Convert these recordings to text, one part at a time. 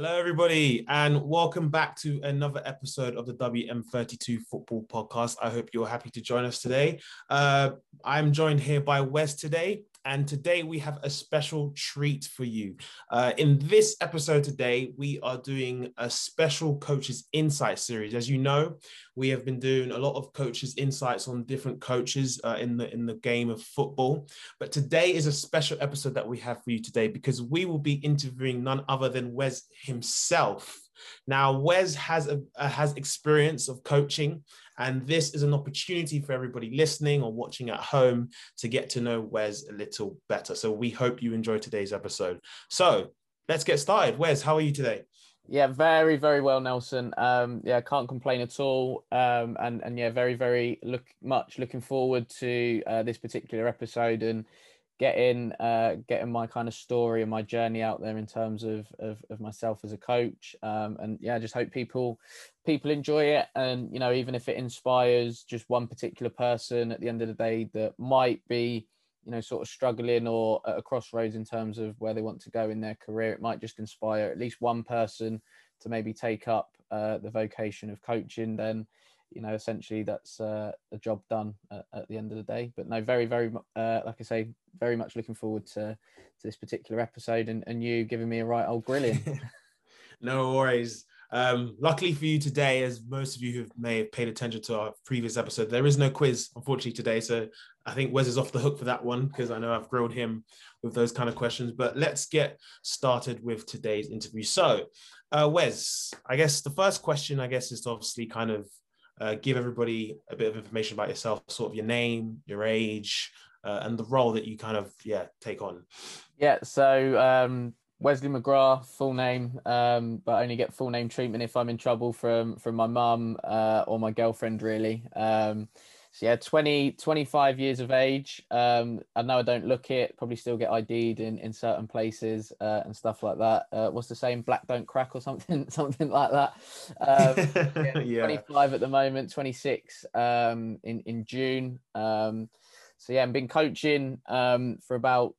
Hello, everybody, and welcome back to another episode of the WM32 Football Podcast. I hope you're happy to join us today. Uh, I'm joined here by Wes today, and today we have a special treat for you. Uh, in this episode today, we are doing a special Coaches Insight series. As you know, we have been doing a lot of coaches insights on different coaches uh, in the in the game of football. But today is a special episode that we have for you today because we will be interviewing none other than Wes himself. Now, Wes has a, has experience of coaching and this is an opportunity for everybody listening or watching at home to get to know Wes a little better. So we hope you enjoy today's episode. So let's get started. Wes, how are you today? Yeah, very, very well, Nelson. Um, yeah, can't complain at all. Um, and and yeah, very, very look much looking forward to uh, this particular episode and getting uh, getting my kind of story and my journey out there in terms of of, of myself as a coach. Um, and yeah, I just hope people people enjoy it, and you know, even if it inspires just one particular person at the end of the day that might be you know sort of struggling or at a crossroads in terms of where they want to go in their career, it might just inspire at least one person to maybe take up uh, the vocation of coaching. Then you know, essentially that's uh, a job done at, at, the end of the day. But no, very, very, uh, like I say, very much looking forward to to this particular episode and, and you giving me a right old grilling. no worries. Um, luckily for you today, as most of you have may have paid attention to our previous episode, there is no quiz, unfortunately, today. So I think Wes is off the hook for that one because I know I've grilled him with those kind of questions. But let's get started with today's interview. So, uh, Wes, I guess the first question, I guess, is obviously kind of uh, give everybody a bit of information about yourself, sort of your name, your age, uh, and the role that you kind of yeah take on. Yeah, so um, Wesley McGrath, full name, um, but I only get full name treatment if I'm in trouble from from my mum uh, or my girlfriend, really. Um, so yeah, 20, 25 years of age. Um, I know I don't look it, probably still get ID'd in, in certain places uh, and stuff like that. Uh, what's the same? Black don't crack or something, something like that. Um, yeah, yeah. 25 at the moment, 26 um, in, in June. Um, so yeah, I've been coaching um, for about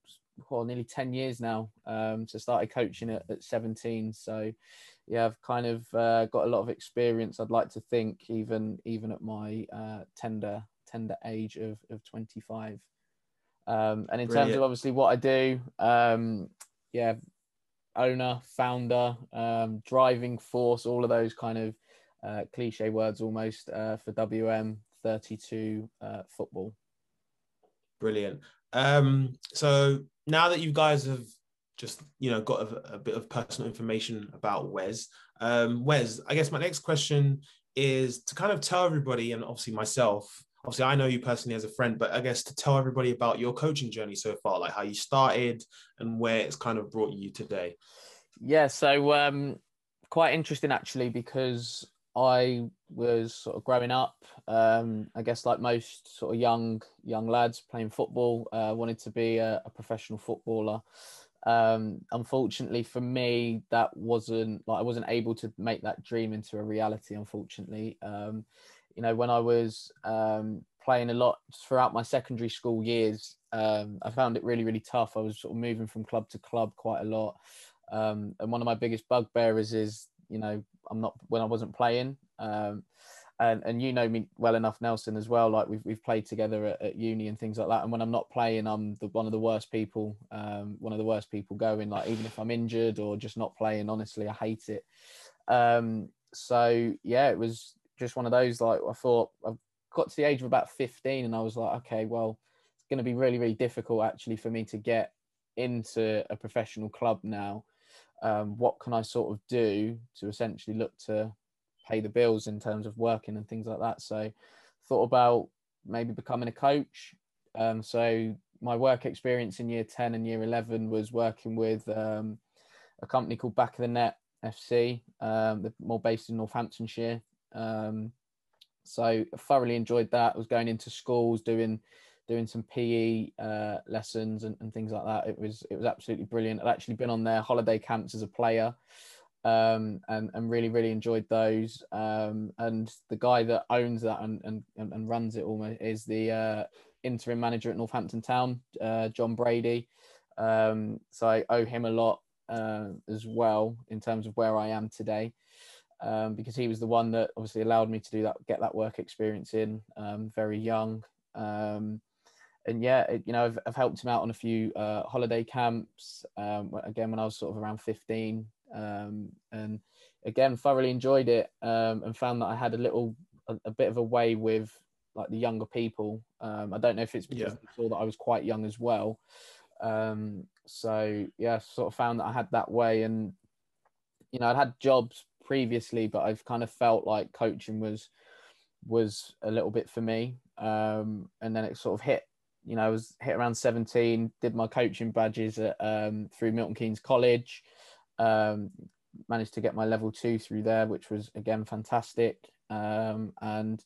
well, nearly 10 years now. Um, so started coaching at, at 17. So yeah, I've kind of uh, got a lot of experience. I'd like to think, even even at my uh, tender tender age of of 25. Um, and in Brilliant. terms of obviously what I do, um, yeah, owner, founder, um, driving force, all of those kind of uh, cliche words almost uh, for WM 32 uh, football. Brilliant. Um, so now that you guys have just you know got a, a bit of personal information about Wes. Um, Wes, I guess my next question is to kind of tell everybody, and obviously myself. Obviously, I know you personally as a friend, but I guess to tell everybody about your coaching journey so far, like how you started and where it's kind of brought you today. Yeah, so um, quite interesting actually because I was sort of growing up. Um, I guess like most sort of young young lads playing football, uh, wanted to be a, a professional footballer um unfortunately for me that wasn't like i wasn't able to make that dream into a reality unfortunately. Um you know when i was um playing a lot throughout my secondary school years um i found it really really tough. I was sort of moving from club to club quite a lot. Um and one of my biggest bugbearers is you know i'm not when i wasn't playing um and and you know me well enough, Nelson, as well. Like we've we've played together at, at uni and things like that. And when I'm not playing, I'm the, one of the worst people, um, one of the worst people going. Like even if I'm injured or just not playing, honestly, I hate it. Um, so yeah, it was just one of those. Like I thought, I've got to the age of about 15, and I was like, okay, well, it's going to be really really difficult actually for me to get into a professional club now. Um, what can I sort of do to essentially look to pay the bills in terms of working and things like that. So thought about maybe becoming a coach. Um, so my work experience in year 10 and year 11 was working with um, a company called Back of the Net FC, um, more based in Northamptonshire. Um, so thoroughly enjoyed that. I was going into schools, doing doing some PE uh, lessons and, and, things like that. It was it was absolutely brilliant. I'd actually been on their holiday camps as a player um, and and really really enjoyed those. Um, and the guy that owns that and and, and runs it almost is the uh, interim manager at Northampton Town, uh, Jon Brady. Um, so I owe him a lot uh, as well in terms of where I am today. Um, because he was the one that obviously allowed me to do that, get that work experience in um, very young. Um, and yeah, it, you know, I've, I've, helped him out on a few uh, holiday camps. Um, again, when I was sort of around 15, um, and again, thoroughly enjoyed it um, and found that I had a little, a, a, bit of a way with like the younger people. I don't know if it's because yeah. I saw that I was quite young as well. so yeah, sort of found that I had that way, and you know, I'd had jobs previously, but I've kind of felt like coaching was was a little bit for me. Um, and then it sort of hit, you know, I was hit around 17, did my coaching badges at, um, through Milton Keynes College, um, managed to get my level two through there, which was again fantastic. Um, and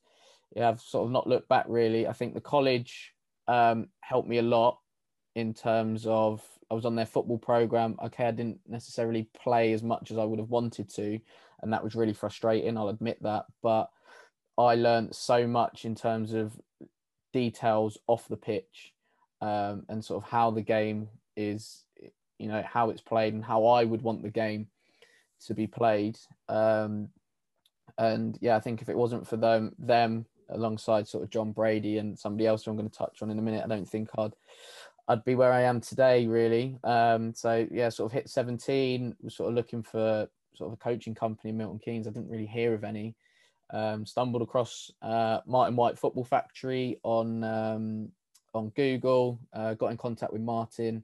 yeah, I've sort of not looked back really. I think the college um, helped me a lot in terms of I was on their football program. Okay, I didn't necessarily play as much as I would have wanted to, and that was really frustrating. I'll admit that, but I learned so much in terms of details off the pitch um, and sort of how the game is, you know, how it's played and how I would want the game to be played. Um, and yeah, I think if it wasn't for them, them alongside sort of Jon Brady and somebody else who I'm going to touch on in a minute, I don't think I'd I'd be where I am today, really. Um, so yeah, sort of hit 17, was sort of looking for sort of a coaching company in Milton Keynes. I didn't really hear of any. Um, stumbled across uh, Martin White Football Factory on um, on Google. Uh, got in contact with Martin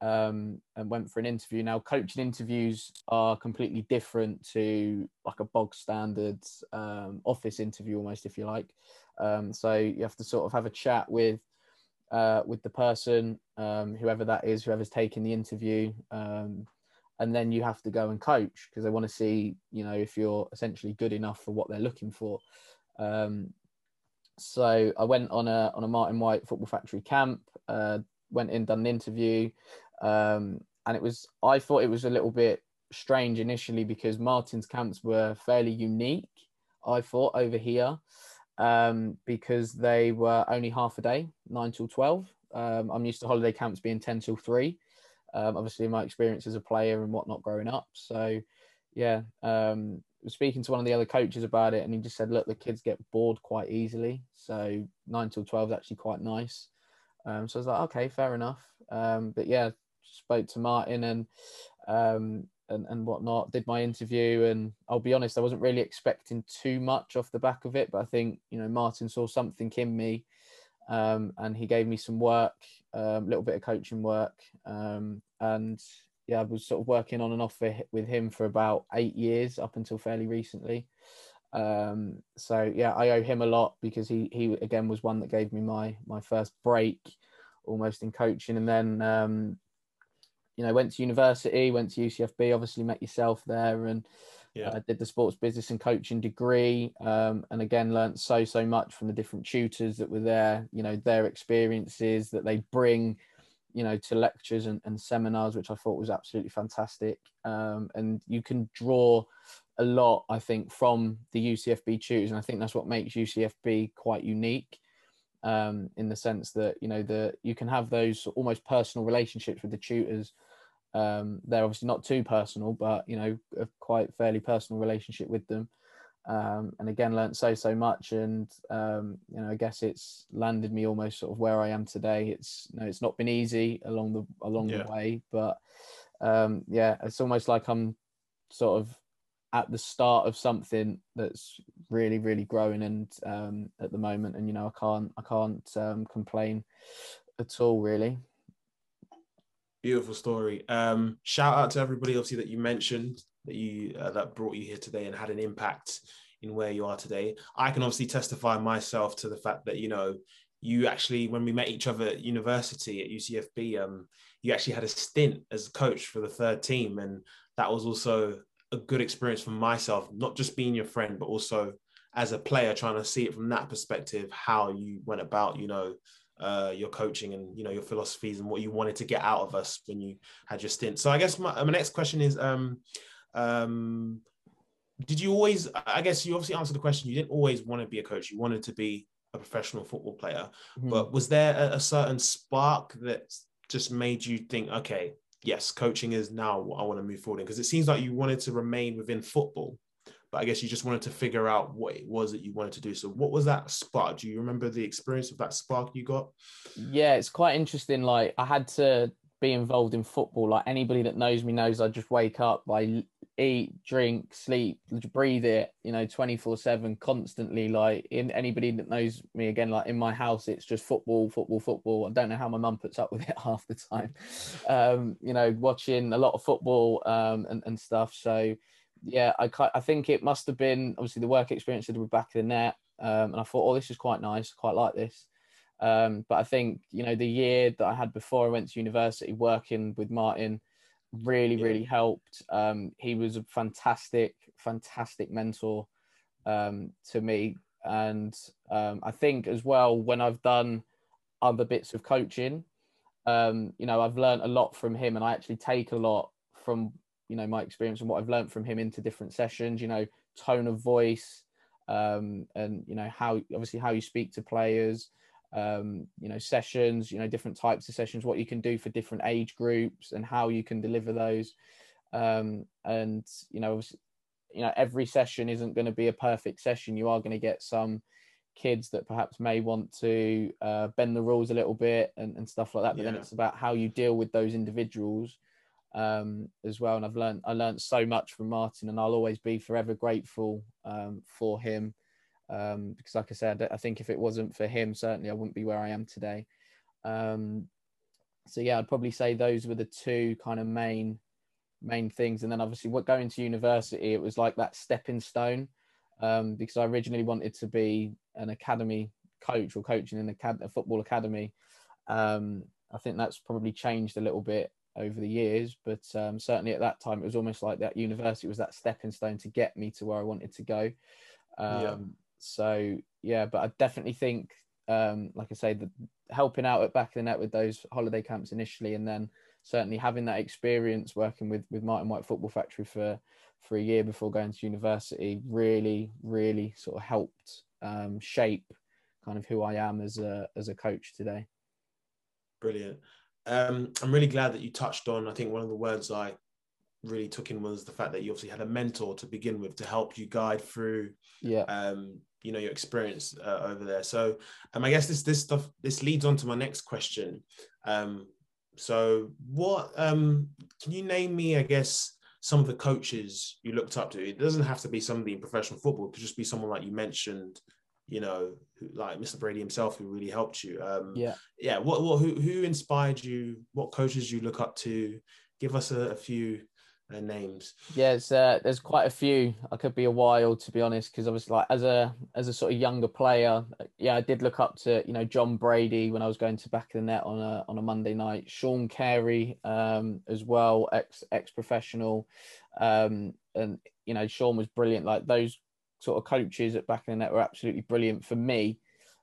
um, and went for an interview. Now, coaching interviews are completely different to like a bog standard um, office interview, almost if you like. Um, so you have to sort of have a chat with uh, with the person, um, whoever that is, whoever's taking the interview, um, and then you have to go and coach because they want to see, you know, if you're essentially good enough for what they're looking for. Um, so I went on a on a Martin White Football Factory camp, uh, went in, done an interview, um, and it was I thought it was a little bit strange initially because Martin's camps were fairly unique. I thought over here um, because they were only half a day, nine till 12. Um, I'm used to holiday camps being 10 till three. Um, obviously, my experience as a player and whatnot growing up. So, yeah, um, speaking to one of the other coaches about it, and he just said, look, the kids get bored quite easily. So, nine till 12 is actually quite nice. Um, so I was like, okay, fair enough. Um, but yeah, spoke to Martin and um, and, and whatnot. Did my interview, and I'll be honest, I wasn't really expecting too much off the back of it. But I think you know Martin saw something in me, um, and he gave me some work, a um, little bit of coaching work, um, and yeah, I was sort of working on and off with him for about eight years up until fairly recently. Um, so yeah, I owe him a lot because he he again was one that gave me my my first break almost in coaching, and then um, you know, went to university, went to UCFB, obviously met yourself there and yeah. uh, did the sports business and coaching degree. Um, and again, learned so, so much from the different tutors that were there, you know, their experiences that they bring, you know, to lectures and, and seminars, which I thought was absolutely fantastic. Um, and you can draw a lot, I think, from the UCFB tutors. And I think that's what makes UCFB quite unique. Um, in the sense that you know the you can have those almost personal relationships with the tutors um, they're obviously not too personal, but you know, a quite fairly personal relationship with them. Um, and again, learned so so much, and um, you know, I guess it's landed me almost sort of where I am today. It's you know, it's not been easy along the along yeah. the way, but um, yeah, it's almost like I'm sort of at the start of something that's really really growing and um, at the moment and you know i can't i can't um, complain at all really Beautiful story. Um, shout out to everybody, obviously, that you mentioned that you uh, that brought you here today and had an impact in where you are today. I can obviously testify myself to the fact that you know you actually, when we met each other at university at UCFB, um, you actually had a stint as a coach for the third team, and that was also a good experience for myself. Not just being your friend, but also as a player, trying to see it from that perspective, how you went about, you know, uh, your coaching and you know your philosophies and what you wanted to get out of us when you had your stint. So I guess my, my next question is, um, um, did you always? I guess you obviously answered the question. You didn't always want to be a coach. You wanted to be a professional football player. Mm-hmm. But was there a, a certain spark that just made you think, okay, yes, coaching is now what I want to move forward in? Because it seems like you wanted to remain within football, but I guess you just wanted to figure out what it was that you wanted to do. So, what was that spark? Do you remember the experience of that spark you got? Yeah, it's quite interesting. Like, I had to be involved in football. Like, anybody that knows me knows I just wake up, I eat, drink, sleep, breathe it, you know, 24 7 constantly. Like, in anybody that knows me again, like in my house, it's just football, football, football. I don't know how my mum puts up with it half the time. Um, you know, watching a lot of football um, and, and stuff. So, yeah, I I think it must have been obviously the work experience with back of the net, um, and I thought, oh, this is quite nice, quite like this. Um, but I think you know the year that I had before I went to university, working with Martin, really really helped. Um, he was a fantastic, fantastic mentor um, to me, and um, I think as well when I've done other bits of coaching, um, you know, I've learned a lot from him, and I actually take a lot from you know my experience and what I've learned from him into different sessions. You know, tone of voice, um, and you know how obviously how you speak to players. Um, you know, sessions. You know, different types of sessions. What you can do for different age groups and how you can deliver those. Um, and you know, you know, every session isn't going to be a perfect session. You are going to get some kids that perhaps may want to uh, bend the rules a little bit and, and stuff like that. But yeah. then it's about how you deal with those individuals um, as well. And I've learned I learned so much from Martin, and I'll always be forever grateful um, for him. Um, because, like I said, I think if it wasn't for him, certainly I wouldn't be where I am today. Um, so yeah, I'd probably say those were the two kind of main main things. And then obviously, what going to university, it was like that stepping stone. Um, because I originally wanted to be an academy coach or coaching in a, football academy. Um, I think that's probably changed a little bit over the years, but um, certainly at that time, it was almost like that university was that stepping stone to get me to where I wanted to go. Um, yeah. So yeah, but I definitely think, um, like I say, the helping out at back of the net with those holiday camps initially, and then certainly having that experience working with with Martin White Football Factory for for a year before going to university really, really sort of helped um, shape kind of who I am as a as a coach today. Brilliant um, I'm really glad that you touched on. I think one of the words I really took in was the fact that you obviously had a mentor to begin with to help you guide through, yeah, um, you know, your experience uh, over there. So, um, I guess this this stuff this leads on to my next question. Um, so, what um, can you name me? I guess some of the coaches you looked up to. It doesn't have to be somebody in professional football. It could just be someone like you mentioned you know, like Mr. Brady himself, who really helped you. Um, yeah, yeah. What, what, who, who inspired you? What coaches you look up to? Give us a, a few uh, names. Yeah, uh, there's quite a few. I could be a while to be honest, because obviously, like as a as a sort of younger player, yeah, I did look up to you know Jon Brady when I was going to back of the net on a on a Monday night. Sean Carey um, as well, ex ex professional, um, and you know Sean was brilliant. Like those sort of coaches at back in the net were absolutely brilliant for me.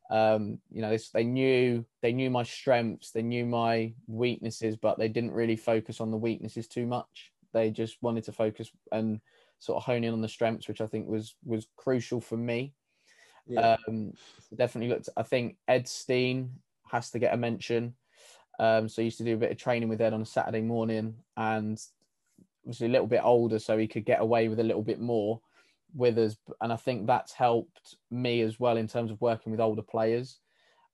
Um, you know, this, they knew they knew my strengths, they knew my weaknesses, but they didn't really focus on the weaknesses too much. They just wanted to focus and sort of hone in on the strengths, which I think was was crucial for me. Yeah. Um, definitely looked. I think Ed Steen has to get a mention. Um, so I used to do a bit of training with Ed on a Saturday morning, and was a little bit older, so he could get away with a little bit more with us, and I think that's helped me as well in terms of working with older players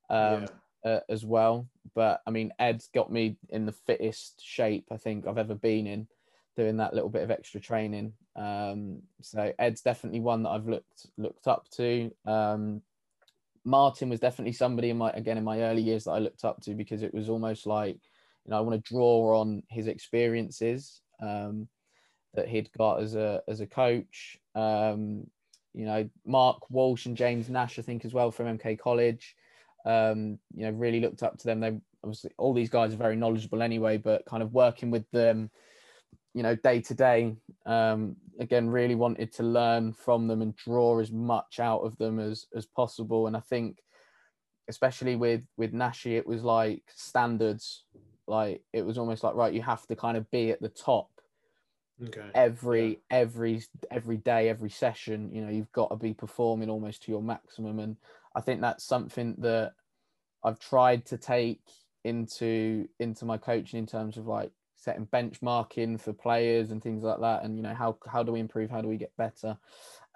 um, yeah. uh, as well. But I mean, Ed's got me in the fittest shape I think I've ever been in, doing that little bit of extra training. Um, so Ed's definitely one that I've looked looked up to. Um, Martin was definitely somebody in my again in my early years that I looked up to because it was almost like you know I want to draw on his experiences. Um, that he'd got as a as a coach. Um, you know, Mark Walsh and James Nash, I think, as well from MK College. Um, you know, really looked up to them. They obviously all these guys are very knowledgeable anyway, but kind of working with them, you know, day to day. Um, again, really wanted to learn from them and draw as much out of them as as possible. And I think, especially with with Nashi, it was like standards. Like it was almost like right, you have to kind of be at the top okay. every yeah. every every day every session you know you've got to be performing almost to your maximum. And i think that's something that i've tried to take into into my coaching in terms of like setting benchmarking for players and things like that. And you know how how do we improve? How do we get better?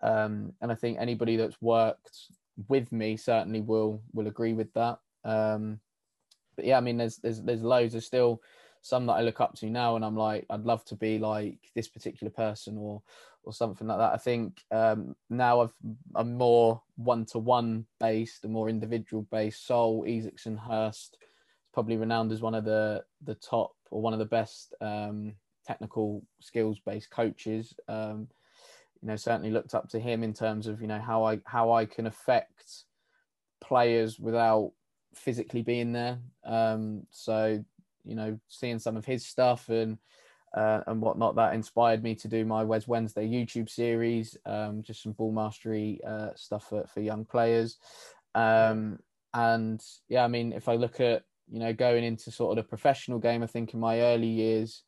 Um, and i think anybody that's worked with me certainly will will agree with that. Um, but yeah i mean there's there's there's loads. There's still some that i look up to now and i'm like i'd love to be like this particular person or or something like that i think um, now i've i'm more one-to-one based and more individual based Sol Isaacson Hurst is probably renowned as one of the the top or one of the best um, technical skills based coaches. Um, you know, certainly looked up to him in terms of you know how I how I can affect players without physically being there. Um, so you know, seeing some of his stuff and uh, and whatnot that inspired me to do my Wes Wednesday YouTube series, um, just some ball mastery uh, stuff for, for young players. Um, and yeah, I mean, if I look at you know, going into sort of the professional game, I think in my early years,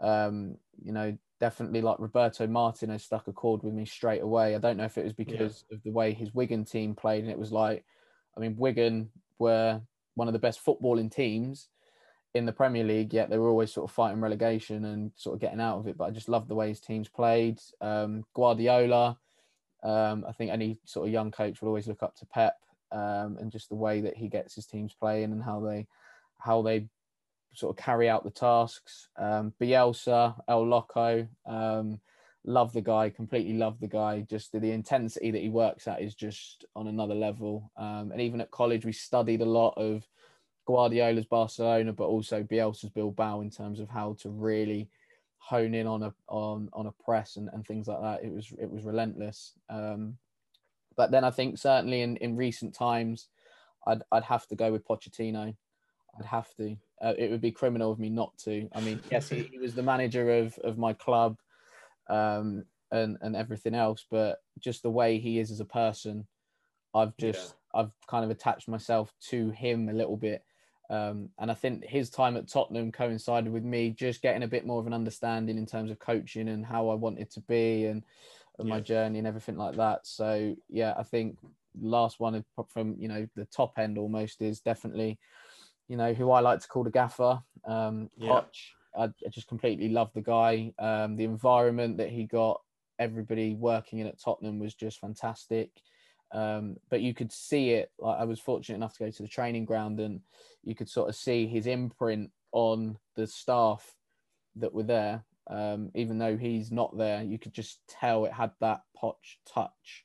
um, you know, definitely like Roberto Martinez stuck a chord with me straight away. I don't know if it was because yeah. of the way his Wigan team played, and it was like, I mean, Wigan were one of the best footballing teams in the Premier League, yet they were always sort of fighting relegation and sort of getting out of it. But I just loved the way his teams played. Um, Guardiola, um, I think any sort of young coach would always look up to Pep um, and just the way that he gets his teams playing and how they how they sort of carry out the tasks. Um, Bielsa, El Loco, um, love the guy, completely love the guy. Just the, the, intensity that he works at is just on another level. Um, and even at college, we studied a lot of Guardiola's Barcelona, but also Bielsa's Bilbao in terms of how to really hone in on a on on a press and, and things like that. It was it was relentless. Um, but then I think certainly in, in recent times, I'd I'd have to go with Pochettino. I'd have to. Uh, it would be criminal of me not to. I mean, yes, he, he was the manager of of my club, um, and and everything else, but just the way he is as a person, I've just yeah. I've kind of attached myself to him a little bit. Um, and I think his time at Tottenham coincided with me just getting a bit more of an understanding in terms of coaching and how I wanted to be and yeah. my journey and everything like that. So yeah, I think last one from you know the top end almost is definitely you know who I like to call the gaffer, um, yeah. I, I, just completely love the guy. Um, the environment that he got, everybody working in at Tottenham was just fantastic. Um, but you could see it. Like I was fortunate enough to go to the training ground, and you could sort of see his imprint on the staff that were there um, even though he's not there, you could just tell it had that Poch touch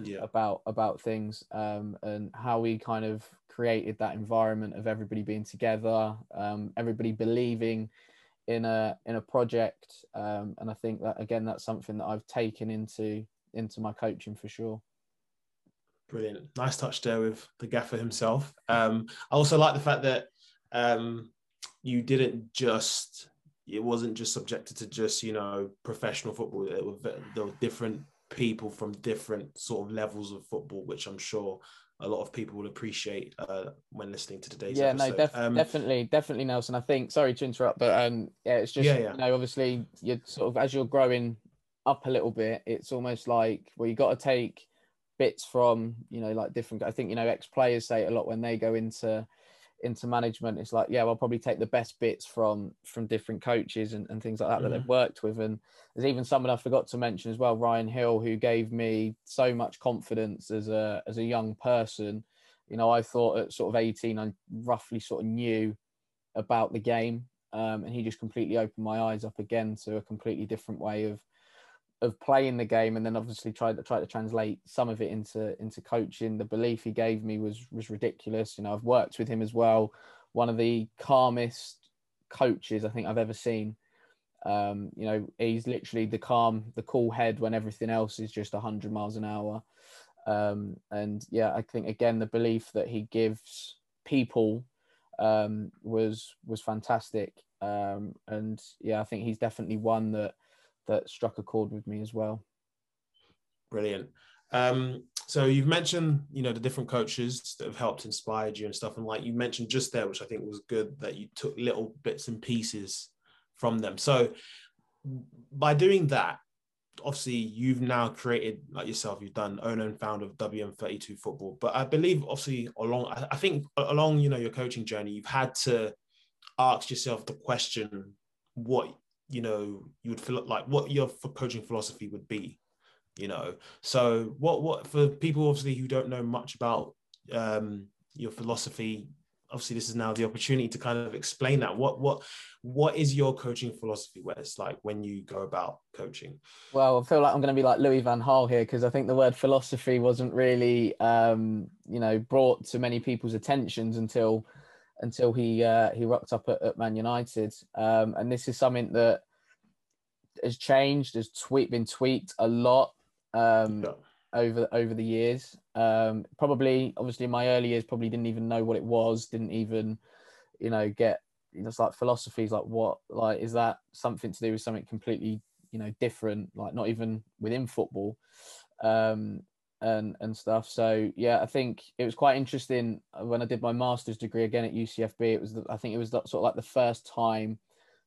yeah. about about things um, and how he kind of created that environment of everybody being together, um, everybody believing in a in a project, um, and I think that again that's something that I've taken into into my coaching for sure. Brilliant, nice touch there with the gaffer himself. Um, I also like the fact that um, you didn't just it wasn't just subjected to just you know professional football. It was, there were different people from different sort of levels of football, which I'm sure a lot of people will appreciate uh, when listening to today's yeah episode. no def- um, definitely definitely nelson i think sorry to interrupt but um yeah it's just yeah, yeah. you know obviously you're sort of as you're growing up a little bit it's almost like well you got to take bits from you know like different i think you know ex players say it a lot when they go into into management it's like yeah i'll probably take the best bits from from different coaches and, and things like that mm-hmm. that they've mm-hmm. worked with and there's even someone i forgot to mention as well ryan hill who gave me so much confidence as a as a young person you know i thought at sort of 18 i roughly sort of knew about the game um, and he just completely opened my eyes up again to a completely different way of of playing the game and then obviously tried to try to translate some of it into into coaching. The belief he gave me was was ridiculous. You know i've worked with him as well. One of the calmest coaches i think i've ever seen. Um, you know he's literally the calm the cool head when everything else is just 100 miles an hour. Um, and yeah i think again the belief that he gives people um, was was fantastic. Um, and yeah i think he's definitely one that that struck a chord with me as well. Brilliant. Um, so you've mentioned, you know, the different coaches that have helped inspired you and stuff, and like you mentioned just there, which I think was good, that you took little bits and pieces from them. So by doing that, obviously you've now created like yourself you've done owner and founder of wm32 football but i believe obviously along i think along you know your coaching journey you've had to ask yourself the question what you know you would feel like what your coaching philosophy would be you know? So what what for people obviously who don't know much about um your philosophy obviously this is now the opportunity to kind of explain that. What what what is your coaching philosophy where it's like when you go about coaching? Well i feel like i'm going to be like louis van gaal here because i think the word philosophy wasn't really um you know brought to many people's attentions until until he uh, he rocked up at, at man united um and this is something that has changed has tweet been tweaked a lot um yeah over over the years. Um, probably, obviously, in my early years, probably didn't even know what it was. Didn't even, you know, get. You know, it's like philosophies. Like, what? Like, is that something to do with something completely, you know, different? Like, not even within football, um, and and stuff. So yeah, I think it was quite interesting when I did my master's degree again at UCFB. It was, the, I think, it was sort of like the first time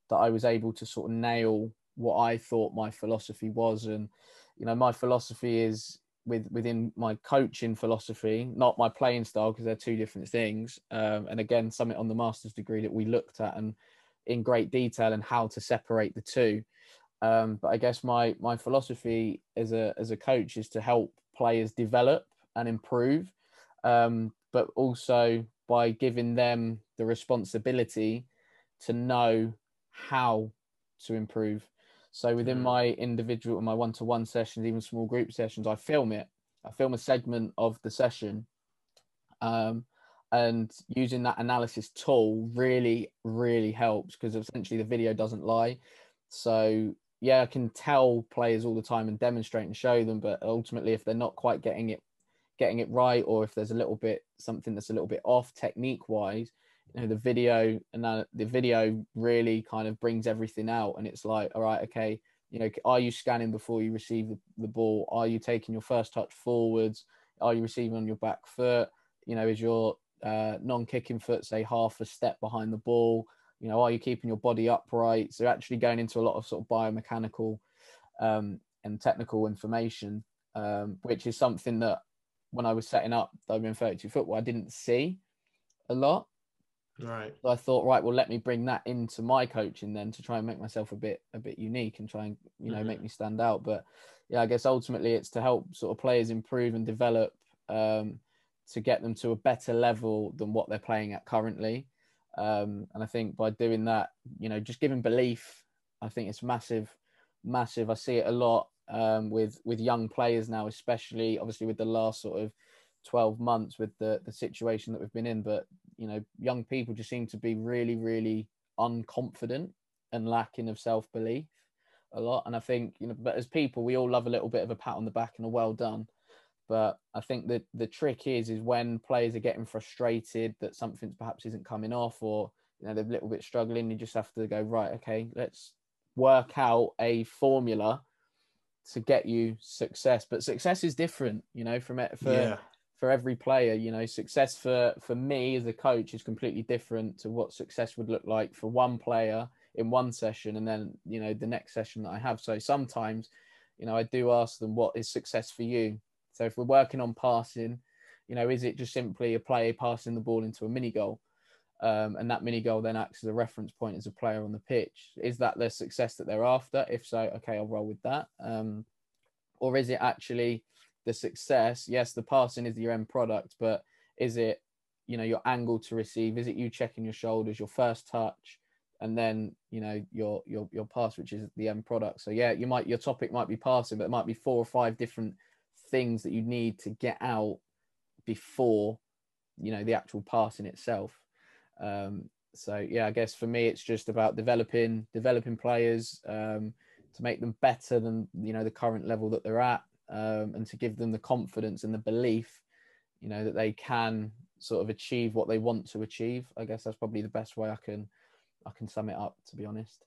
that I was able to sort of nail what I thought my philosophy was, and you know, my philosophy is with within my coaching philosophy, not my playing style, because they're two different things. Um, and again, something on the master's degree that we looked at and in great detail and how to separate the two. Um, but I guess my my philosophy as a as a coach is to help players develop and improve, um, but also by giving them the responsibility to know how to improve so within mm. my individual, and my one-to-one sessions, even small group sessions, I film it. I film a segment of the session, um, and using that analysis tool really, really helps because essentially the video doesn't lie. So yeah, I can tell players all the time and demonstrate and show them, but ultimately, if they're not quite getting it, getting it right, or if there's a little bit something that's a little bit off technique-wise, you know the video and the video really kind of brings everything out and it's like all right okay you know are you scanning before you receive the, the ball? Are you taking your first touch forwards? Are you receiving on your back foot? You know is your uh, non-kicking foot say half a step behind the ball you know are you keeping your body upright so actually going into a lot of sort of biomechanical um, and technical information um, which is something that when i was setting up WM32 football i didn't see a lot Right. So I thought, right, well, let me bring that into my coaching then to try and make myself a bit a bit unique and try and you know mm-hmm. make me stand out. But yeah, I guess ultimately it's to help sort of players improve and develop um, to get them to a better level than what they're playing at currently. Um, and I think by doing that, you know, just giving belief, I think it's massive, massive. I see it a lot um, with with young players now, especially obviously with the last sort of 12 months with the the situation that we've been in. But you know young people just seem to be really really unconfident and lacking of self-belief a lot. And i think you know but as people we all love a little bit of a pat on the back and a well done but i think that the trick is is when players are getting frustrated that something perhaps isn't coming off or you know they're a little bit struggling you just have to go right okay let's work out a formula to get you success. But success is different you know from it for yeah. for every player you know. Success for for me as a coach is completely different to what success would look like for one player in one session and then you know the next session that i have. So sometimes you know i do ask them what is success for you so if we're working on passing you know is it just simply a player passing the ball into a mini goal um, and that mini goal then acts as a reference point as a player on the pitch is that the success that they're after if so okay i'll roll with that um, or is it actually the success, yes, the passing is your end product, but is it, you know, your angle to receive? Is it you checking your shoulders, your first touch, and then you know your your your pass, which is the end product? So yeah, you might your topic might be passing, but it might be four or five different things that you need to get out before you know the actual passing itself. Um, so yeah, I guess for me, it's just about developing developing players um, to make them better than you know the current level that they're at um, and to give them the confidence and the belief, you know, that they can sort of achieve what they want to achieve. I guess that's probably the best way I can I can sum it up. To be honest.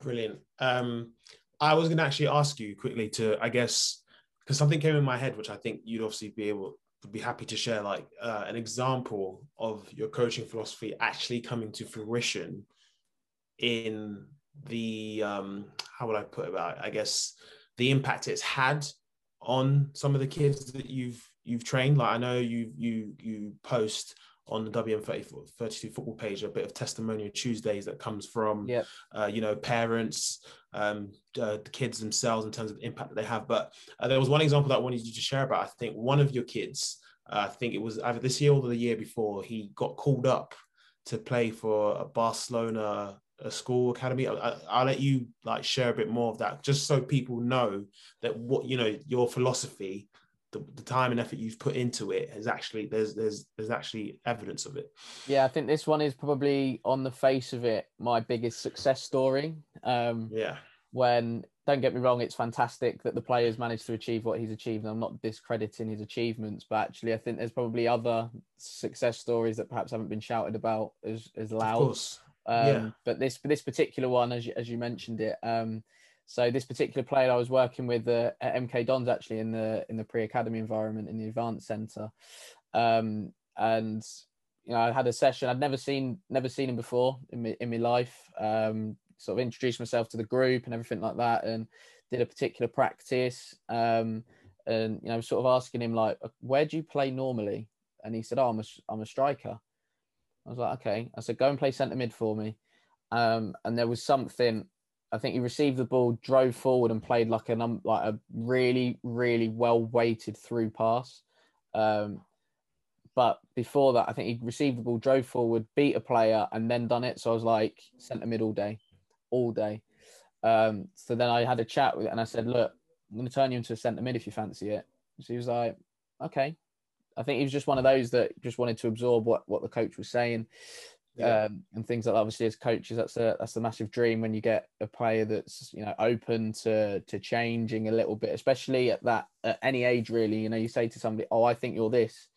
Brilliant. Um, I was going to actually ask you quickly to, I guess, because something came in my head, which I think you'd obviously be able would be happy to share, like uh, an example of your coaching philosophy actually coming to fruition in the um, how would I put it about? I guess the impact it's had on some of the kids that you've you've trained like i know you you you post on the WM32 football page, a bit of testimonial Tuesdays that comes from, Yep. uh, you know, parents, um, uh, the kids themselves in terms of the impact that they have. But uh, there was one example that I wanted you to share about. I think one of your kids, uh, I think it was either this year or the year before, he got called up to play for a Barcelona a school academy. I, I'll let you like share a bit more of that, just so people know that what you know your philosophy the, the, time and effort you've put into it is actually there's there's there's actually evidence of it. Yeah i think this one is probably on the face of it my biggest success story. Um yeah. when don't get me wrong it's fantastic that the players managed to achieve what he's achieved i'm not discrediting his achievements but actually i think there's probably other success stories that perhaps haven't been shouted about as as loud. um, yeah. but this this particular one as you, as you mentioned it um so this particular player I was working with uh, at MK Dons actually in the in the pre-academy environment in the advanced center, um, and you know I had a session I'd never seen never seen him before in my, in my life. Um, sort of introduced myself to the group and everything like that, and did a particular practice. Um, and you know, sort of asking him like, "Where do you play normally?" And he said, "Oh, I'm a I'm a striker." I was like, "Okay." I said, "Go and play centre mid for me." Um, and there was something I think he received the ball, drove forward, and played like a num- like a really really well weighted through pass. Um, but before that, I think he received the ball, drove forward, beat a player, and then done it. So I was like centre mid all day, all day. Um, so then I had a chat with it, and I said, "Look, I'm going to turn you into a centre mid if you fancy it." So he was like, "Okay." I think he was just one of those that just wanted to absorb what what the coach was saying yeah. um, and things like that. Obviously, as coaches, that's a that's the massive dream when you get a player that's you know open to to changing a little bit, especially at that at any age. Really, you know, you say to somebody, "Oh, I think you're this,"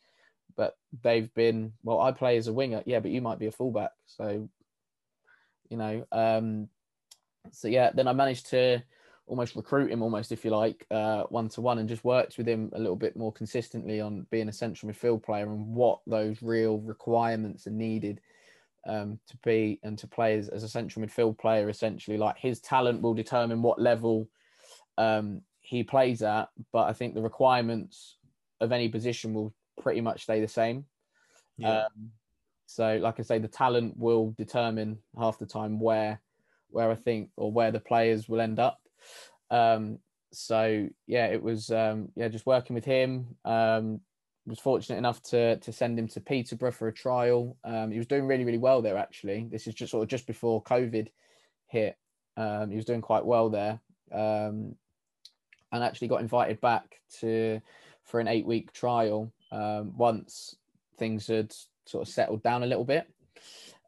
but they've been well. I play as a winger, yeah, but you might be a fullback, so you know. Um, so yeah, then I managed to almost recruit him, almost if you like, one to one, and just worked with him a little bit more consistently on being a central midfield player and what those real requirements are needed um, to be and to play as, as, a central midfield player. Essentially, like his talent will determine what level um, he plays at, but I think the requirements of any position will pretty much stay the same. Yeah. Um, so, like I say, the talent will determine half the time where where I think or where the players will end up. Um, so yeah, it was um, yeah just working with him, um, was fortunate enough to to send him to Peterborough for a trial. Um, he was doing really really well there actually. This is just sort of just before COVID hit. Um, he was doing quite well there, um, and actually got invited back to for an eight week trial um, once things had sort of settled down a little bit.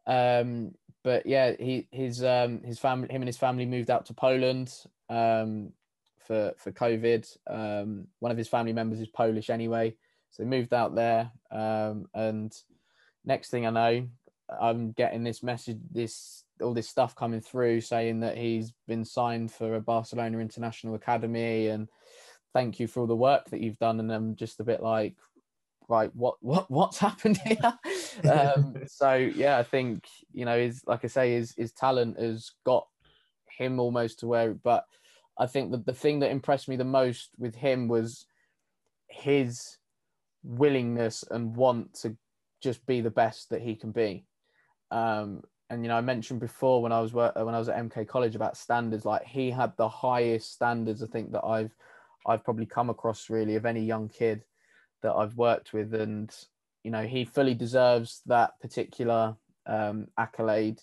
Um, but yeah, he his um, his family him and his family moved out to Poland for for COVID. one of his family members is Polish anyway. So they moved out there, um, and next thing I know, I'm getting this message, this all this stuff coming through saying that he's been signed for a Barcelona International Academy, and thank you for all the work that you've done. And I'm just a bit like, right, what what what's happened here? um, so yeah, I think you know, is like I say, his his talent has got him almost to where, but I think that the thing that impressed me the most with him was his willingness and want to just be the best that he can be. Um, and you know, I mentioned before when I was when I was at MK College about standards. Like he had the highest standards I think that I've I've probably come across really of any young kid that I've worked with, and you know, he fully deserves that particular um, accolade.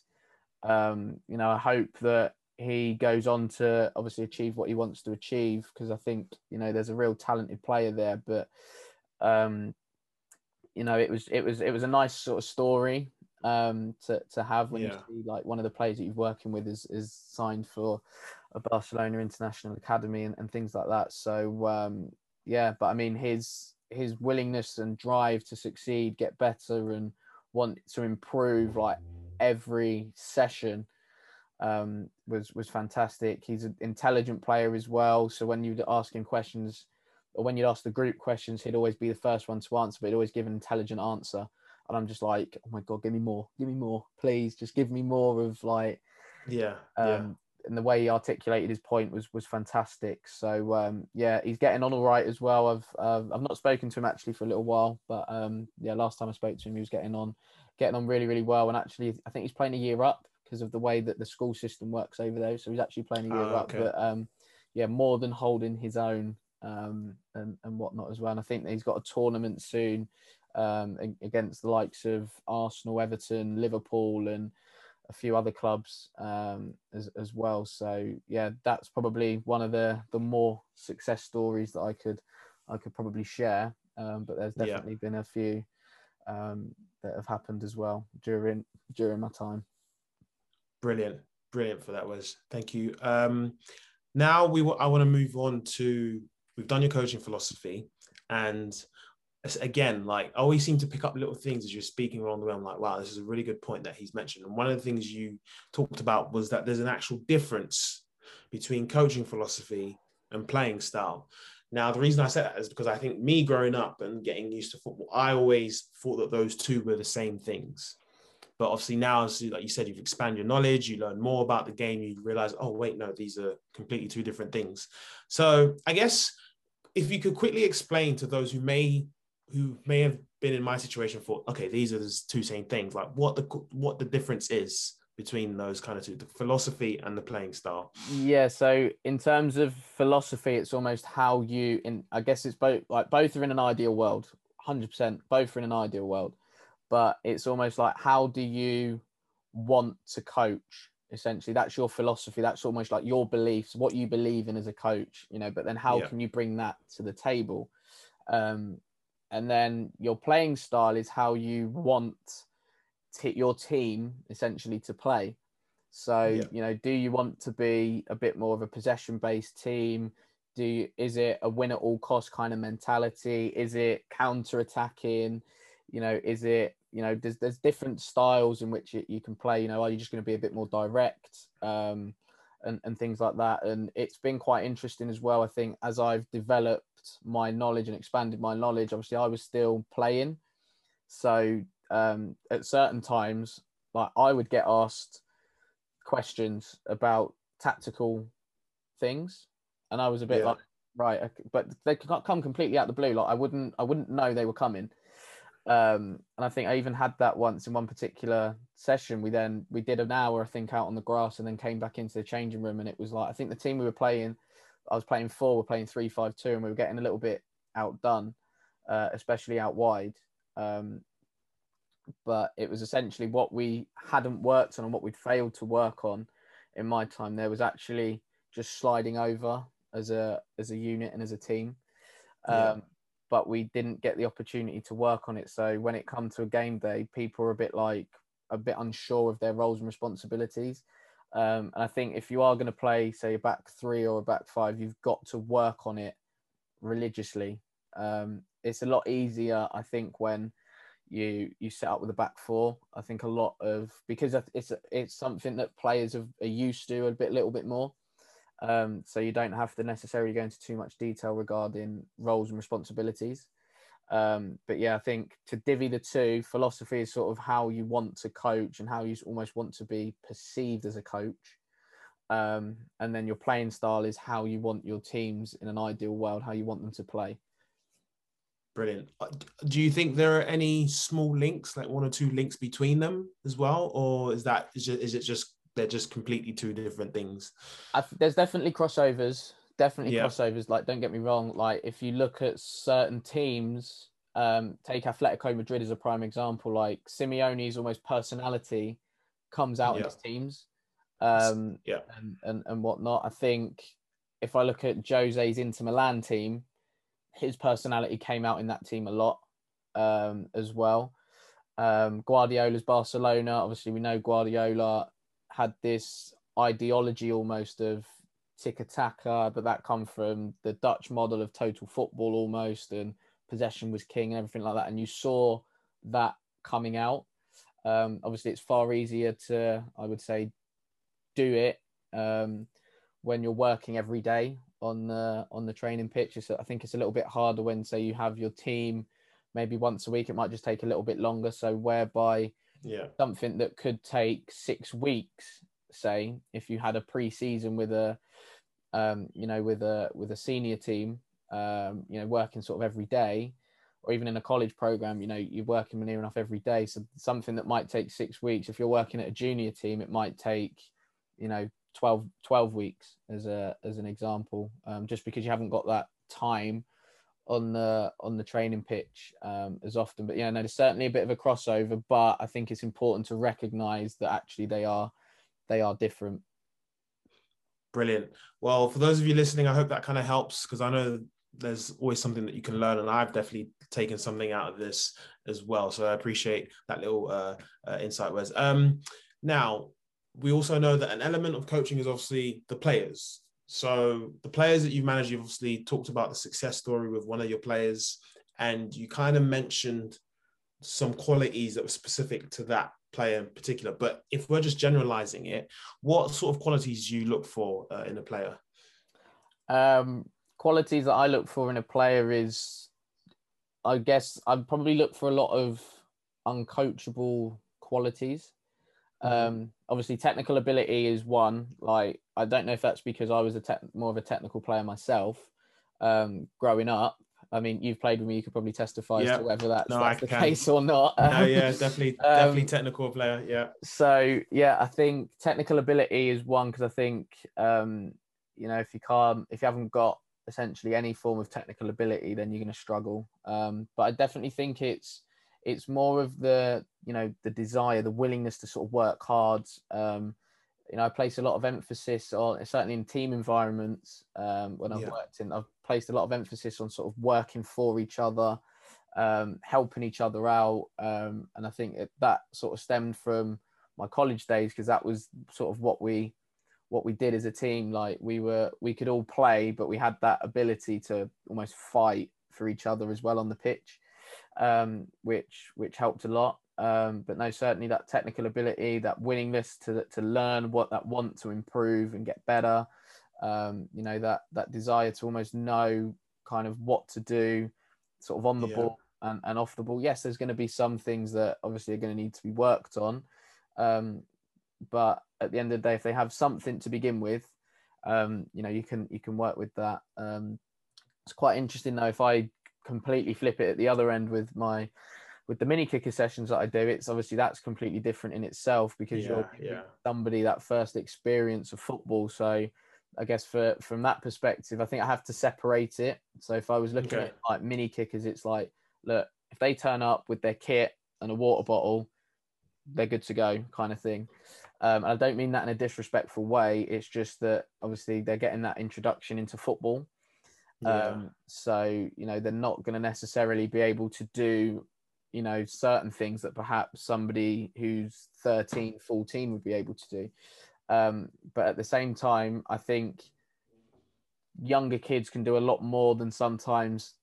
Um, you know, I hope that he goes on to obviously achieve what he wants to achieve because I think you know there's a real talented player there, but um, you know, it was it was it was a nice sort of story um, to to have when yeah. you see like one of the players that you're working with is is signed for a Barcelona International Academy and, and things like that. So um, yeah, but I mean his his willingness and drive to succeed, get better, and want to improve like every session um, was was fantastic. He's an intelligent player as well. So when you ask him questions, or when you'd ask the group questions, he'd always be the first one to answer, but he'd always give an intelligent answer. And I'm just like, oh my god, give me more, give me more, please, just give me more of like, yeah, um, and the way he articulated his point was was fantastic. So um, yeah, he's getting on all right as well. I've uh, I've not spoken to him actually for a little while, but um, yeah, last time I spoke to him, he was getting on getting on really really well. And actually, I think he's playing a year up because of the way that the school system works over there. So he's actually playing a year oh, okay. up, but um, yeah, more than holding his own um, and and whatnot as well. And I think he's got a tournament soon um, against the likes of Arsenal, Everton, Liverpool, and a few other clubs um, as as well. So yeah, that's probably one of the the more success stories that I could I could probably share. Um, but there's definitely yeah. been a few um, that have happened as well during during my time. Brilliant, brilliant for that was. Thank you. Um, now we w- I want to move on to we've done your coaching philosophy, and again, like I always seem to pick up little things as you're speaking along the way. I'm like, wow, this is a really good point that he's mentioned. And one of the things you talked about was that there's an actual difference between coaching philosophy and playing style. Now, the reason I said that is because I think me growing up and getting used to football, I always thought that those two were the same things. But obviously now, as like you said, you've expanded your knowledge, you learn more about the game, you realize, oh wait, no, these are completely two different things. So I guess if you could quickly explain to those who may who may have been in my situation thought, okay, these are the two same things. Like what the what the difference is between those kind of two, the philosophy and the playing style. Yeah. So in terms of philosophy, it's almost how you in. I guess it's both like both are in an ideal world, hundred percent. Both are in an ideal world, but it's almost like how do you want to coach essentially that's your philosophy that's almost like your beliefs what you believe in as a coach you know but then how yeah. can you bring that to the table um and then your playing style is how you want t- your team essentially to play. So yeah. you know, do you want to be a bit more of a possession based team? Do you, is it a win at all cost kind of mentality? Is it counter attacking? You know, is it you know there's there's different styles in which you, you can play. You know, are you just going to be a bit more direct? Um, and, and things like that. And it's been quite interesting as well. I think as I've developed my knowledge and expanded my knowledge, obviously I was still playing. So um, at certain times, like I would get asked questions about tactical things, and I was a bit yeah. like, right, but they could come completely out of the blue. Like I wouldn't, I wouldn't know they were coming. Um, and I think I even had that once in one particular session. We then we did an hour, I think, out on the grass, and then came back into the changing room, and it was like I think the team we were playing, I was playing four, we're playing three five two, and we were getting a little bit outdone, uh, especially out wide. Um, but it was essentially what we hadn't worked on and what we'd failed to work on in my time. There was actually just sliding over as a as a unit and as a team. Um, yeah but we didn't get the opportunity to work on it. So when it comes to a game day, people are a bit like a bit unsure of their roles and responsibilities. Um, and I think if you are going to play, say, a back three or a back five, you've got to work on it religiously. Um, it's a lot easier, I think, when you you set up with a back four. I think a lot of because it's it's something that players are used to a bit, little bit more. Um, so you don't have to necessarily go into too much detail regarding roles and responsibilities. Um, but yeah, I think to divvy the two, philosophy is sort of how you want to coach and how you almost want to be perceived as a coach. Um, and then your playing style is how you want your teams in an ideal world, how you want them to play. Brilliant. Uh, do you think there are any small links, like one or two links between them as well, or is that is it, is it just they're just completely two different things. I've, there's definitely crossovers. Definitely yeah. crossovers. Like, don't get me wrong. Like, if you look at certain teams, um, take Atletico Madrid as a prime example. Like Simeone's almost personality comes out yeah. in his teams, um, yeah, and, and and whatnot. I think if I look at Jose's Inter Milan team, his personality came out in that team a lot um, as well. Um, Guardiola's Barcelona, obviously, we know Guardiola had this ideology almost of tiki taka, but that come from the Dutch model of total football almost, and possession was king and everything like that. And you saw that coming out. Um, obviously, it's far easier to, I would say, do it um, when you're working every day on the on the training pitch. So I think it's a little bit harder when, say, you have your team maybe once a week. It might just take a little bit longer. So whereby yeah. something that could take six weeks say if you had a pre-season with a um, you know with a with a senior team um, you know working sort of every day or even in a college program you know you're working near enough every day. So something that might take six weeks if you're working at a junior team it might take you know 12, 12 weeks as a as an example um, just because you haven't got that time on the on the training pitch um, as often. But yeah, no, there's certainly a bit of a crossover. But I think it's important to recognise that actually they are they are different. Brilliant. Well, for those of you listening, I hope that kind of helps because I know there's always something that you can learn, and I've definitely taken something out of this as well. So I appreciate that little uh, uh, insight, Wes. Um, now we also know that an element of coaching is obviously the players. So the players that you've managed, you've obviously talked about the success story with one of your players, and you kind of mentioned some qualities that were specific to that player in particular. But if we're just generalizing it, what sort of qualities do you look for uh, in a player? Um, qualities that I look for in a player is, I guess, I'd probably look for a lot of uncoachable qualities. Mm-hmm. Um, obviously, technical ability is one. Like, I don't know if that's because I was a more of a technical player myself um, growing up. I mean, you've played with me. You could probably testify yep. as to whether that's, no, that's the can. case or not. no, yeah, definitely, um, definitely technical player. Yeah. So yeah, I think technical ability is one because I think um, you know if you can't, if you haven't got essentially any form of technical ability, then you're going to struggle. Um, but I definitely think it's it's more of the you know the desire, the willingness to sort of work hard. Um, you know, I place a lot of emphasis on certainly in team environments um, when I've yeah. worked in. I've placed a lot of emphasis on sort of working for each other, um, helping each other out, um, and I think it, that sort of stemmed from my college days because that was sort of what we what we did as a team. Like we were, we could all play, but we had that ability to almost fight for each other as well on the pitch, um, which which helped a lot. Um, but no, certainly that technical ability, that willingness to to learn what that want to improve and get better. Um, you know that that desire to almost know kind of what to do, sort of on the yeah. ball and, and off the ball. Yes, there's going to be some things that obviously are going to need to be worked on, um, but at the end of the day, if they have something to begin with, um, you know you can you can work with that. Um, it's quite interesting though if I completely flip it at the other end with my with the mini kicker sessions that I do, it's obviously that's completely different in itself because yeah, you're yeah. somebody that first experience of football. So I guess for from that perspective, I think I have to separate it. So if I was looking okay. at like mini kickers, it's like, look, if they turn up with their kit and a water bottle, they're good to go, kind of thing. Um, I don't mean that in a disrespectful way. It's just that obviously they're getting that introduction into football. Yeah. Um, so you know they're not going to necessarily be able to do you know certain things that perhaps somebody who's 13 14 would be able to do. Um, but at the same time i think younger kids can do a lot more than sometimes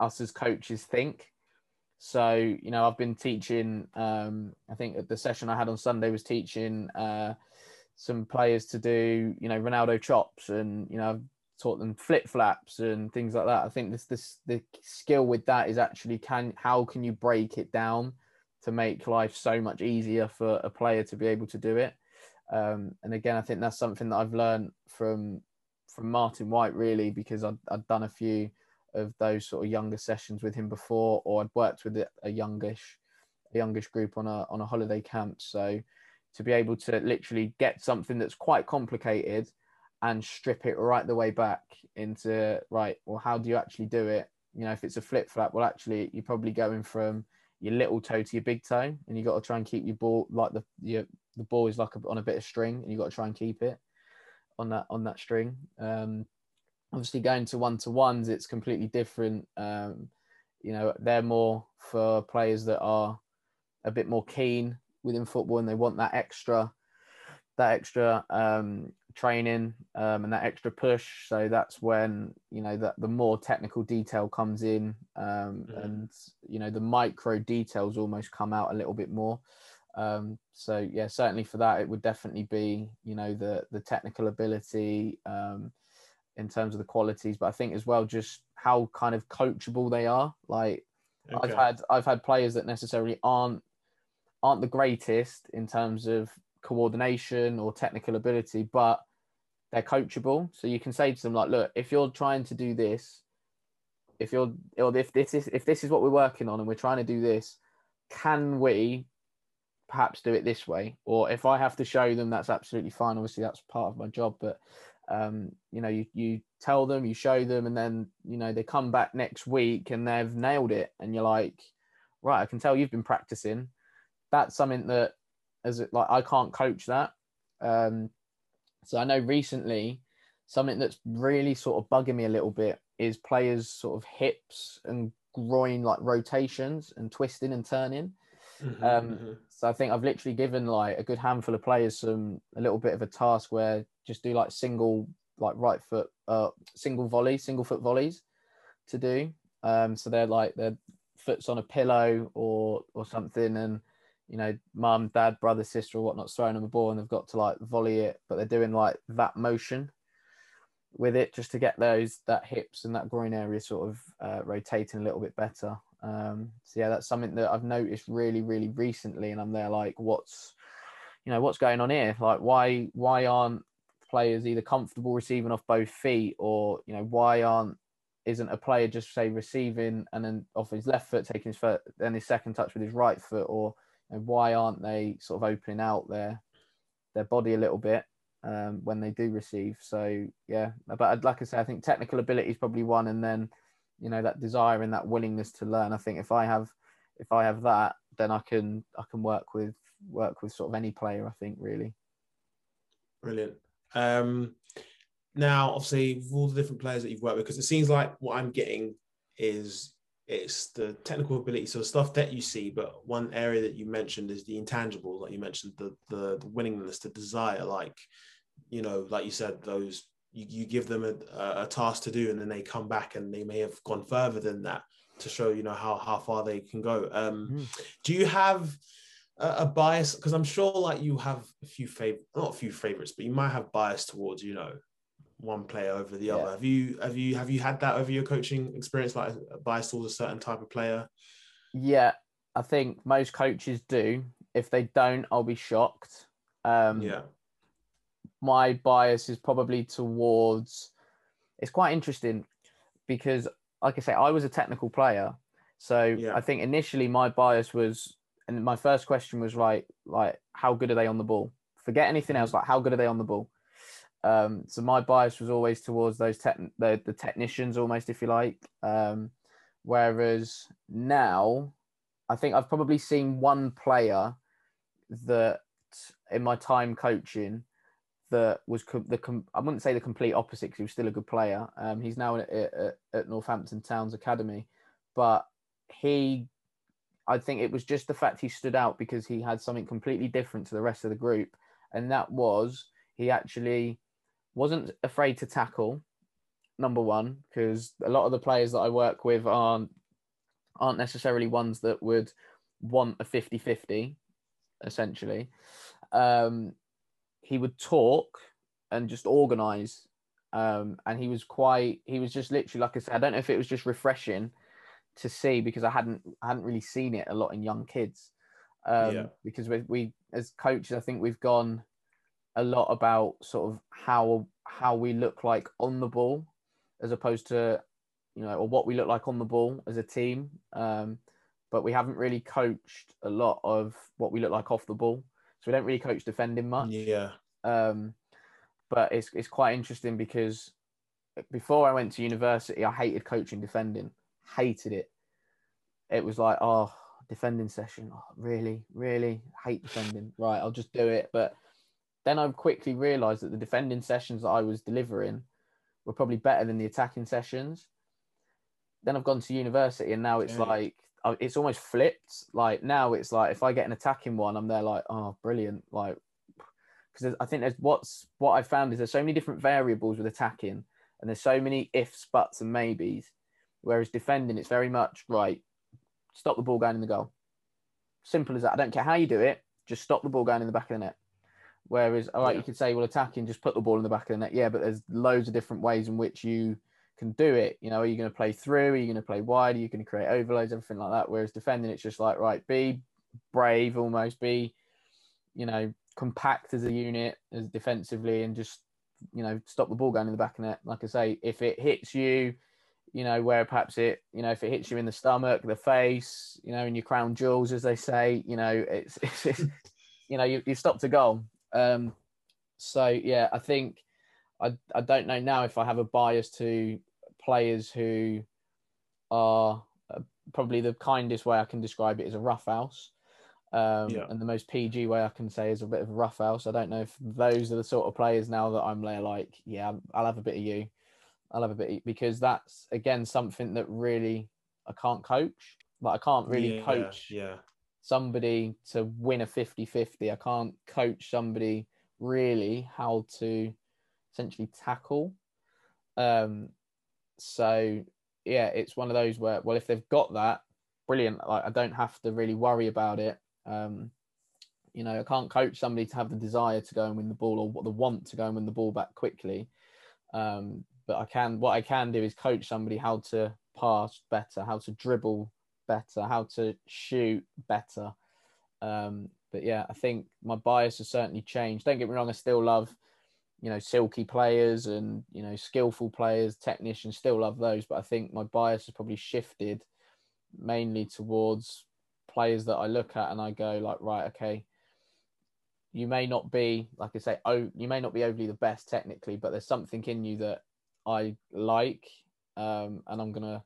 us as coaches think. So you know i've been teaching um, i think the session i had on sunday was teaching uh, some players to do you know ronaldo chops and you know taught them flip flaps and things like that. I think this this the skill with that is actually can how can you break it down to make life so much easier for a player to be able to do it. Um, and again, I think that's something that I've learned from from Martin White really because I'd, I'd done a few of those sort of younger sessions with him before, or I'd worked with a youngish a youngish group on a on a holiday camp. So to be able to literally get something that's quite complicated and strip it right the way back into right well how do you actually do it? You know if it's a flip flap well actually you're probably going from your little toe to your big toe and you got to try and keep your ball like the your, the ball is like a, on a bit of string and you got to try and keep it on that on that string. Um obviously going to one to ones it's completely different. Um you know they're more for players that are a bit more keen within football and they want that extra that extra um, training um, and that extra push. So that's when you know that the more technical detail comes in, um, mm. and you know the micro details almost come out a little bit more. Um, so yeah, certainly for that, it would definitely be you know the the technical ability um, in terms of the qualities, but I think as well just how kind of coachable they are. Like okay. I've had I've had players that necessarily aren't aren't the greatest in terms of coordination or technical ability, but they're coachable. So you can say to them like, look, if you're trying to do this, if you're or if this is if this is what we're working on and we're trying to do this, can we perhaps do it this way? Or if I have to show them, that's absolutely fine. Obviously, that's part of my job, but um, you know, you you tell them, you show them, and then you know they come back next week and they've nailed it, and you're like, right, I can tell you've been practicing. That's something that, as it like, I can't coach that. Um, so I know recently something that's really sort of bugging me a little bit is players sort of hips and groin like rotations and twisting and turning. Mm-hmm, um, mm-hmm. So I think I've literally given like a good handful of players some a little bit of a task where just do like single like right foot uh single volley single foot volleys to do. Um, so they're like their foot's on a pillow or or something and you know, mum, dad, brother, sister, or whatnot, throwing them a ball and they've got to like volley it, but they're doing like that motion with it just to get those that hips and that groin area sort of uh, rotating a little bit better. Um, so yeah, that's something that I've noticed really, really recently, and I'm there like, what's, you know, what's going on here? Like, why, why aren't players either comfortable receiving off both feet, or you know, why aren't isn't a player just say receiving and then off his left foot taking his foot, then his second touch with his right foot, or know, why aren't they sort of opening out their their body a little bit um, when they do receive? So yeah, but like I say, I think technical ability is probably one, and then you know that desire and that willingness to learn. I think if I have if I have that, then I can I can work with work with sort of any player. I think really. Brilliant. Um, now, obviously, with all the different players that you've worked with, because it seems like what I'm getting is it's the technical ability, so stuff that you see. But one area that you mentioned is the intangible, like you mentioned, the the, the willingness, the desire, like you know, like you said, those you, you give them a, a task to do, and then they come back and they may have gone further than that to show you know how how far they can go. Um, mm. Do you have a, a bias? Because I'm sure like you have a few favorite, not a few favorites, but you might have bias towards you know one player over the yeah. other. Have you have you have you had that over your coaching experience, like bias towards a certain type of player? Yeah, I think most coaches do. If they don't, I'll be shocked. Um, yeah. My bias is probably towards. It's quite interesting because, like I say, I was a technical player, so yeah. I think initially my bias was, and my first question was right, like how good are they on the ball? Forget anything else. Like how good are they on the ball? Um, so my bias was always towards those tech, the, the technicians, almost if you like. Um, whereas now, I think I've probably seen one player that in my time coaching that was com- the com- I wouldn't say the complete opposite because he was still a good player. Um, he's now at, at, at Northampton Town's academy, but he, I think it was just the fact he stood out because he had something completely different to the rest of the group, and that was he actually wasn't afraid to tackle. Number one, because a lot of the players that I work with aren't aren't necessarily ones that would want a 50-50, essentially. Um, he would talk and just organize. Um, and he was quite he was just literally like I said, I don't know if it was just refreshing to see because I hadn't I hadn't really seen it a lot in young kids. Um, yeah. because we, we as coaches I think we've gone a lot about sort of how how we look like on the ball as opposed to you know or what we look like on the ball as a team. Um, but we haven't really coached a lot of what we look like off the ball. So we don't really coach defending much. Yeah. Um, but it's it's quite interesting because before I went to university I hated coaching defending. Hated it. It was like oh defending session. Oh, really? Really? Hate defending. Right I'll just do it. But then I quickly realised that the defending sessions that I was delivering were probably better than the attacking sessions. Then I've gone to university, and now it's yeah. like uh, it's almost flipped. Like now it's like if I get an attacking one, I'm there like, oh, brilliant. Like because I think there's what's what I found is there's so many different variables with attacking, and there's so many ifs, buts, and maybes. Whereas defending, it's very much right. Stop the ball going in the goal. Simple as that. I don't care how you do it. Just stop the ball going in the back of the net. Whereas, uh, all right, yeah. you could say, well, attacking, just put the ball in the back of the net. Yeah, but there's loads of different ways in which you can do it. You know, are you going to play through? Are you going to play wide? Are you going to create overloads? Everything like that. Whereas defending, it's just like, right, be brave almost, be, you know, compact as a unit as defensively and just you know stop the ball going in the back of the net. Like I say, if it hits you, you know where perhaps it you know if it hits you in the stomach, the face, you know in your crown jewels as they say, you know it's, it's, it's you know you you stopped a goal. Um, so yeah, I think I I don't know now if I have a bias to players who are uh, probably the kindest way I can describe it is a rough house. Um, yeah. And the most PG way I can say is a bit of a rough house. I don't know if those are the sort of players now that I'm like, yeah, I'll have a bit of you. I'll have a bit of, because that's again something that really I can't coach. Like I can't really yeah, coach yeah. Somebody to win a 50-50. I can't coach somebody really how to essentially tackle. Um, so yeah, it's one of those where well, if they've got that, brilliant. Like I don't have to really worry about it. Um, you know, I can't coach somebody to have the desire to go and win the ball or the want to go and win the ball back quickly. Um, but I can, what I can do is coach somebody how to pass better, how to dribble better, how to shoot better. Um, but yeah, I think my bias has certainly changed. Don't get me wrong, I still love, you know, silky players and, you know, skillful players, technicians, still love those. But I think my bias has probably shifted mainly towards players that I look at and I go like, right, okay, you may not be, like I say, oh, you may not be overly the best technically, but there's something in you that I like, um, and I'm gonna,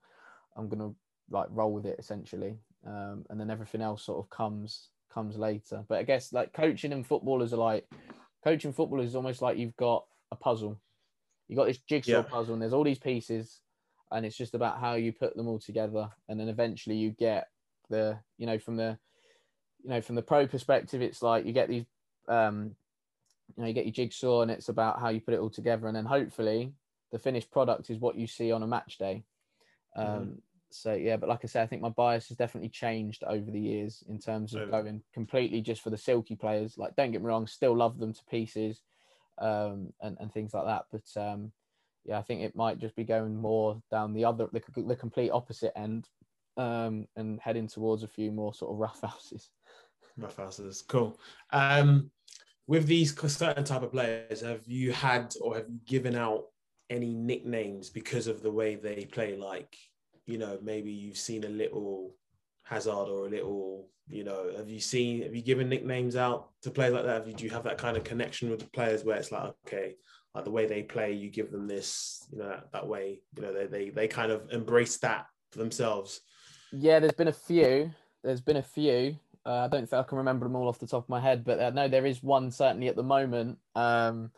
I'm gonna like roll with it essentially, um, and then everything else sort of comes comes later. But I guess like coaching and footballers are like, coaching footballers is almost like you've got a puzzle, you got this jigsaw yeah. puzzle, and there's all these pieces, and it's just about how you put them all together, and then eventually you get the you know from the you know from the pro perspective it's like you get these um you know you get your jigsaw and it's about how you put it all together and then hopefully the finished product is what you see on a match day um mm-hmm. So yeah but like i say i think my bias has definitely changed over the years in terms of going completely just for the silky players like don't get me wrong still love them to pieces um and, and things like that but um yeah i think it might just be going more down the other the, the complete opposite end um, and heading towards a few more sort of rough houses. Rough houses, cool. Um, with these certain type of players, have you had or have you given out any nicknames because of the way they play? Like, you know, maybe you've seen a little Hazard or a little, you know, have you seen, have you given nicknames out to players like that? Have you, do you have that kind of connection with the players where it's like, okay, like the way they play, you give them this, you know, that, that way, you know, they, they, they kind of embrace that for themselves. Yeah, there's been a few. There's been a few. Uh, I don't think I can remember them all off the top of my head, but uh, no, there is one certainly at the moment um,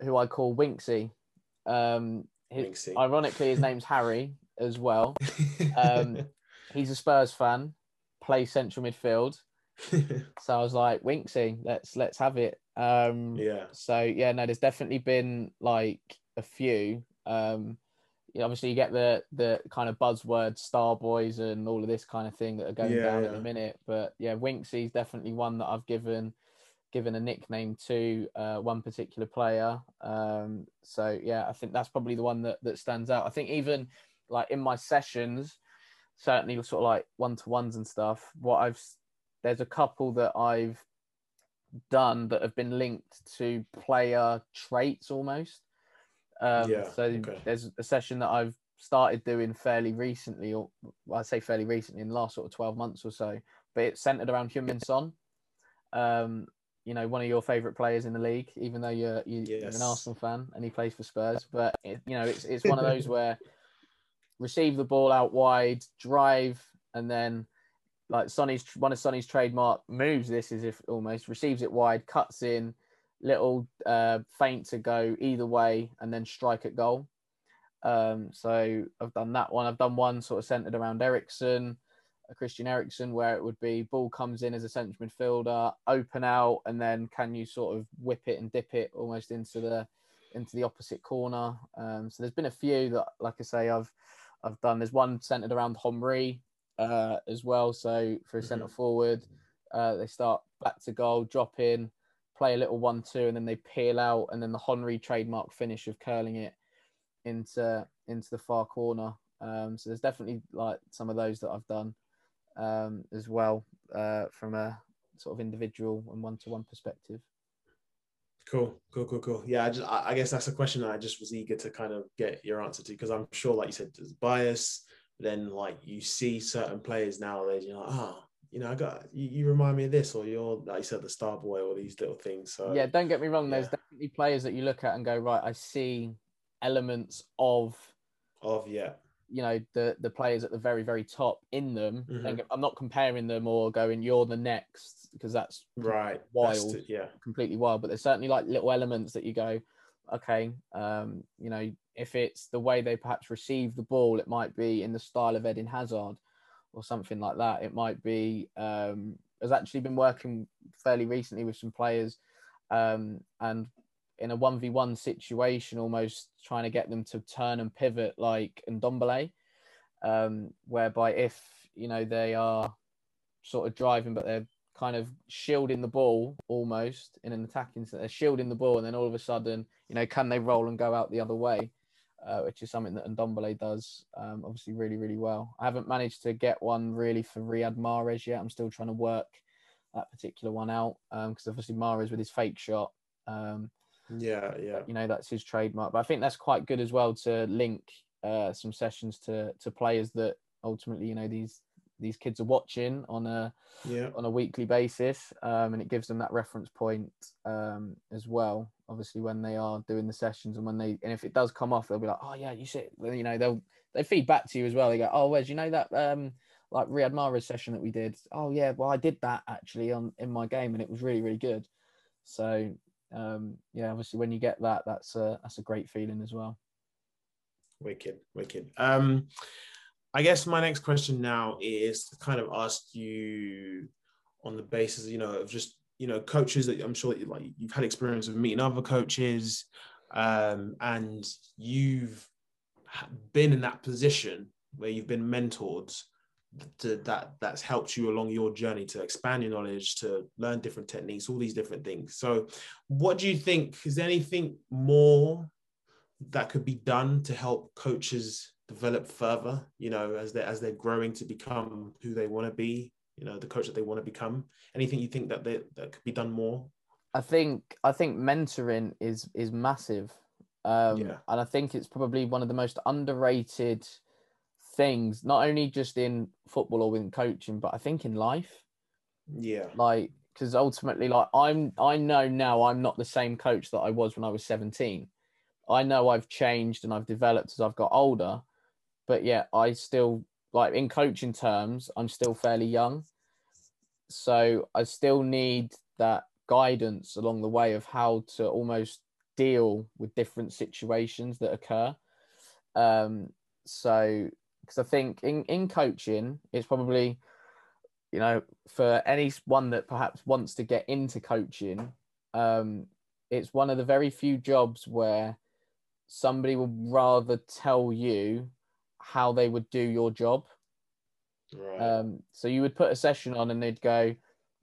who I call Winksy. Um, his, Winksy. Ironically, his name's Harry as well. Um, he's a Spurs fan, plays central midfield. so I was like, Winksy, let's let's have it. Um, yeah. So yeah, no, there's definitely been like a few. Um, obviously you get the the kind of buzzword star boys and all of this kind of thing that are going yeah, down yeah. in a minute but yeah Winksy's definitely one that I've given given a nickname to uh, one particular player um, so yeah I think that's probably the one that that stands out I think even like in my sessions certainly sort of like one-to-ones and stuff what I've there's a couple that I've done that have been linked to player traits almost um, yeah, so okay. there's a session that I've started doing fairly recently, or well, I say fairly recently in the last sort of 12 months or so, but it's centered around Heung-min Son. Um, you know, one of your favorite players in the league, even though you're, you, yes. you're an Arsenal fan and he plays for Spurs. But, it, you know, it's, it's one of those where receive the ball out wide, drive, and then like Sonny's one of Sonny's trademark moves. This is if almost receives it wide, cuts in, little uh, feint to go either way and then strike at goal. Um, so I've done that one. I've done one sort of centered around Eriksen, a Christian Eriksen, where it would be ball comes in as a central midfielder, open out, and then can you sort of whip it and dip it almost into the into the opposite corner. Um, so there's been a few that, like I say, I've I've done. There's one centered around Henry uh, as well. So for a centre mm-hmm. forward, uh, they start back to goal, drop in, play a little one-two, and then they peel out, and then the Henry trademark finish of curling it into into the far corner. Um, so there's definitely like some of those that I've done um, as well uh, from a sort of individual and one-to-one perspective. Cool, cool, cool, cool. Yeah, I just I, guess that's a question that I just was eager to kind of get your answer to because I'm sure, like you said, there's bias. Then like you see certain players nowadays, you're like, oh, you know, I got you, you, remind me of this, or you're like you said, the star boy, or these little things. So yeah, don't get me wrong. Yeah. There's definitely players that you look at and go, right, I see elements of of yeah you know the the players at the very very top in them mm-hmm. i'm not comparing them or going you're the next because that's right. Wild to, yeah. completely wild. But there's certainly like little elements that you go okay um you know if it's the way they perhaps receive the ball it might be in the style of Eden Hazard or something like that. It might be um has actually been working fairly recently with some players um and in a 1v1 situation, almost trying to get them to turn and pivot like Ndombele, um, whereby if, you know, they are sort of driving, but they're kind of shielding the ball almost in an attacking they're shielding the ball, and then all of a sudden, you know, can they roll and go out the other way? Uh, which is something that Ndombele does um, obviously really, really well. I haven't managed to get one really for Riyad Mahrez yet. I'm still trying to work that particular one out because um, obviously Mahrez with his fake shot um, yeah, yeah. You know, that's his trademark. But I think that's quite good as well to link uh, some sessions to to players that ultimately, you know, these these kids are watching on a yeah. on a weekly basis, um, and it gives them that reference point um, as well. Obviously, when they are doing the sessions, and when they and if it does come off, they'll be like, "Oh yeah, you see," you know, they'll they feed back to you as well. They go, "Oh, where's you know that um, like Riyad Mahrez session that we did? Oh yeah, well I did that actually on in my game, and it was really really good." So um, yeah, obviously when you get that, that's a that's a great feeling as well. Wicked, wicked. Um, I guess my next question now is to kind of ask you on the basis, you know, of just you know coaches that I'm sure that you, like you've had experience of meeting other coaches, um, and you've been in that position where you've been mentored to, that that's helped you along your journey to expand your knowledge to learn different techniques all these different things. So what do you think is there anything more that could be done to help coaches develop further you know as they as they're growing to become who they want to be you know the coach that they want to become? Anything you think that they, that could be done more? I think i think mentoring is is massive. Um yeah. and i think it's probably one of the most underrated things, not only just in football or in coaching, but I think in life. Yeah. Like, because ultimately, like, I'm, I know now I'm not the same coach that I was when I was 17. I know I've changed and I've developed as I've got older, but yeah, I still, like, in coaching terms, I'm still fairly young. So I still need that guidance along the way of how to almost deal with different situations that occur. Um, so because I think in in coaching, it's probably you know for anyone that perhaps wants to get into coaching, um, it's one of the very few jobs where somebody would rather tell you how they would do your job. Right. Um, so you would put a session on and they'd go,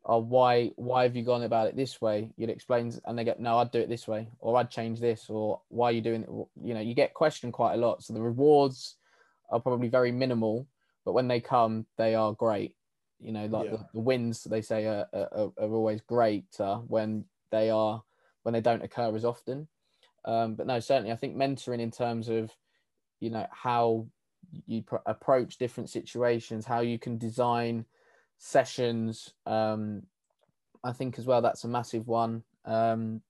oh, why why have you gone about it this way? You'd explain, and they go, no, I'd do it this way, or I'd change this, or why are you doing it? You know, you get questioned quite a lot. So the rewards are probably very minimal, but when they come, they are great. You know, like yeah. the, the, wins they say are, are, are always great uh, when they are when they don't occur as often. Um, but no, certainly, I think mentoring in terms of you know how you pr- approach different situations, how you can design sessions. Um, I think as well that's a massive one. Um,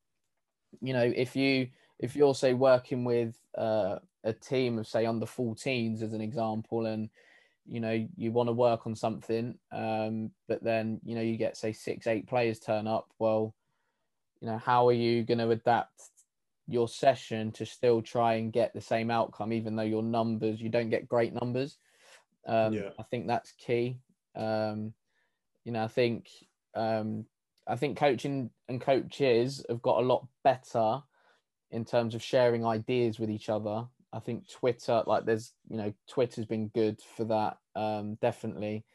you know, if you if you're say working with uh, a team of say under 14s as an example and you know you want to work on something um, but then you know you get say six eight players turn up well you know how are you going to adapt your session to still try and get the same outcome even though your numbers you don't get great numbers um, yeah. i think that's key um, you know i think um, i think coaching and coaches have got a lot better in terms of sharing ideas with each other. I think Twitter, like there's, you know, Twitter's been good for that, um, definitely.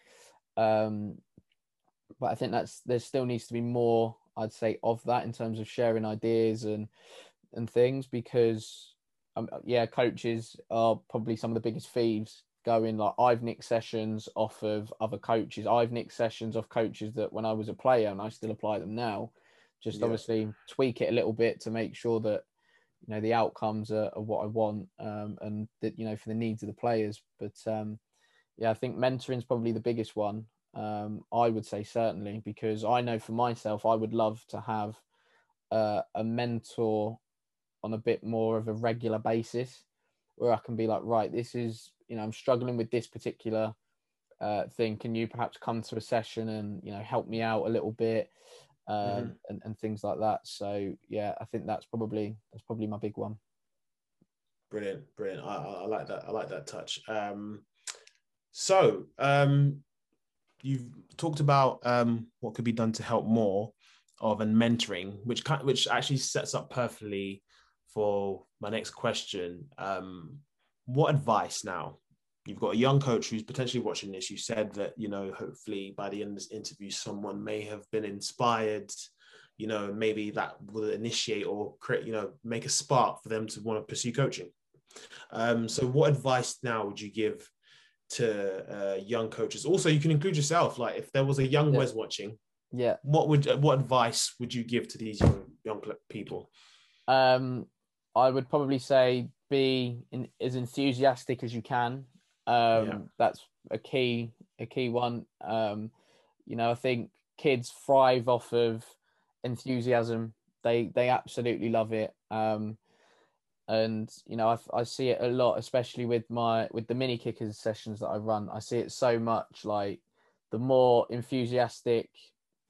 Um, but I think that's there still needs to be more, I'd say, of that in terms of sharing ideas and and things because, um, yeah, coaches are probably some of the biggest thieves going. Like I've nicked sessions off of other coaches. I've nicked sessions off coaches that when I was a player and I still apply them now Just Yeah. obviously tweak it a little bit to make sure that you know the outcomes are, are what I want um, and that you know for the needs of the players. But um, yeah, I think mentoring is probably the biggest one. Um, I would say certainly because I know for myself, I would love to have uh, a mentor on a bit more of a regular basis where I can be like, right, this is, you know, I'm struggling with this particular uh, thing. Can you perhaps come to a session and, you know, help me out a little bit um, Mhm. and, and things like that. So, yeah, I think that's probably, that's probably my big one. Brilliant, brilliant. I, I, I like that. I like that touch. Um, so um, you've talked about um, what could be done to help more of and mentoring, which kind, which actually sets up perfectly for my next question. Um, what advice now? You've got a young coach who's potentially watching this. You said that you know, hopefully by the end of this interview, someone may have been inspired. You know, maybe that will initiate or create, you know, make a spark for them to want to pursue coaching. Um, so, what advice now would you give to uh, young coaches? Also, you can include yourself. Like, if there was a young Yeah. Wes watching, Yeah. what would what advice would you give to these young young people? Um, I would probably say be in, as enthusiastic as you can. Um, Yeah. That's a key a key one. Um, you know, I think kids thrive off of enthusiasm. They they absolutely love it. Um, and you know, I, I see it a lot, especially with my with the mini kickers sessions that I run. I see it so much. Like the more enthusiastic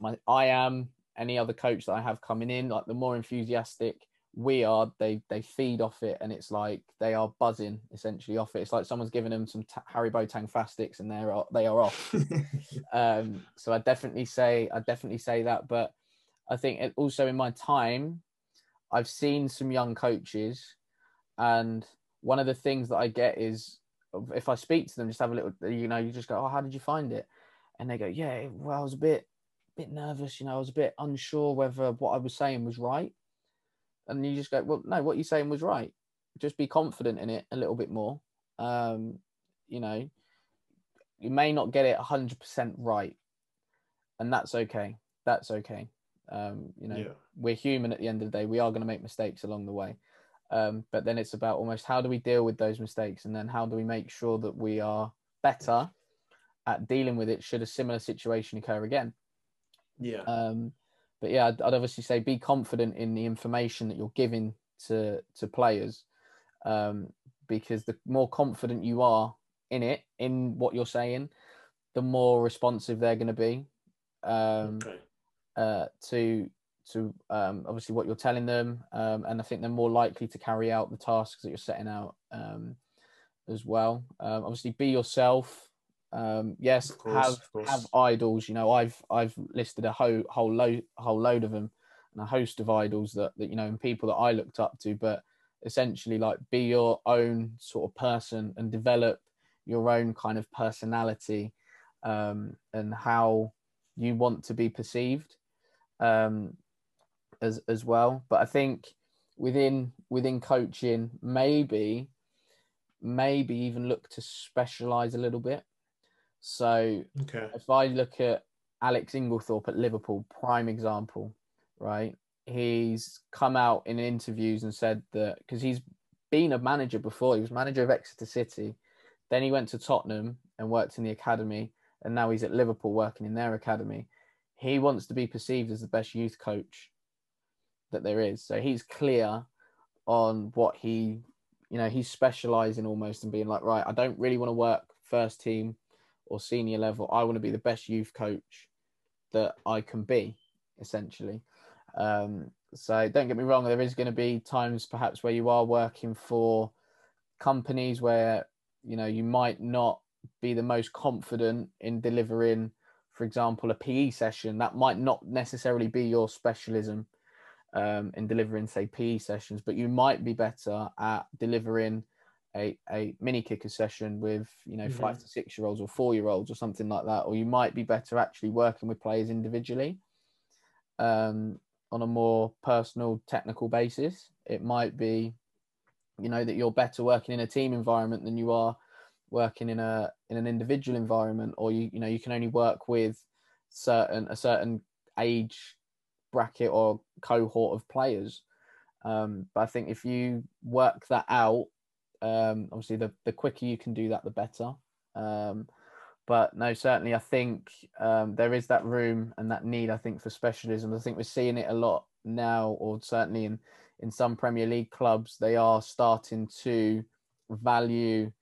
my I am, any other coach that I have coming in, like the more enthusiastic we are, they they feed off it, and it's like they are buzzing essentially off it. It's like someone's giving them some ta- Haribo Tangfastics, and they're they are off. um, so I definitely say I definitely say that, but I think it, also in my time, I've seen some young coaches, and one of the things that I get is if I speak to them, just have a little, you know, you just go, oh, how did you find it? And they go, yeah, well, I was a bit, bit nervous, you know, I was a bit unsure whether what I was saying was right. And you just go, well, no, what you're saying was right. Just be confident in it a little bit more. Um, you know, you may not get it 100% right, and that's okay. That's okay. Um, you know, yeah, we're human at the end of the day. We are going to make mistakes along the way. Um, but then it's about almost how do we deal with those mistakes and then how do we make sure that we are better at dealing with it should a similar situation occur again. yeah, Um, but yeah, I'd, I'd obviously say be confident in the information that you're giving to to players, um, because the more confident you are in it, in what you're saying, the more responsive they're going to be um, okay. uh, to to um, obviously what you're telling them, um, and I think they're more likely to carry out the tasks that you're setting out um, as well. Um, obviously, be yourself. Um, yes, course, have have idols. You know, I've I've listed a whole whole load whole load of them and a host of idols that, that you know and people that I looked up to. But essentially, like be your own sort of person and develop your own kind of personality um, and how you want to be perceived um, as as well. But I think within within coaching, maybe maybe even look to specialize a little bit. So Okay. if I look at Alex Inglethorpe at Liverpool, prime example, right? He's come out in interviews and said that because he's been a manager before, he was manager of Exeter City, then he went to Tottenham and worked in the academy, and now he's at Liverpool working in their academy. He wants to be perceived as the best youth coach that there is. So he's clear on what he, you know, he's specializing almost and being like, right, I don't really want to work first team or senior level. I want to be the best youth coach that I can be, essentially. Um, so don't get me wrong, there is going to be times perhaps where you are working for companies where you know you might not be the most confident in delivering, for example, a PE session. That might not necessarily be your specialism um, in delivering, say, PE sessions, but you might be better at delivering a, a mini kicker session with you know 5 to six year olds or four year olds or something like that or you might be better actually working with players individually um, on a more personal technical basis it might be you know that you're better working in a team environment than you are working in a in an individual environment or you you know you can only work with certain a certain age bracket or cohort of players. Um, but I think if you work that out, um, obviously the, the quicker you can do that, the better. Um, but no, certainly I think um, there is that room and that need. I think for specialism. I think we're seeing it a lot now, or certainly in in some Premier League clubs, they are starting to value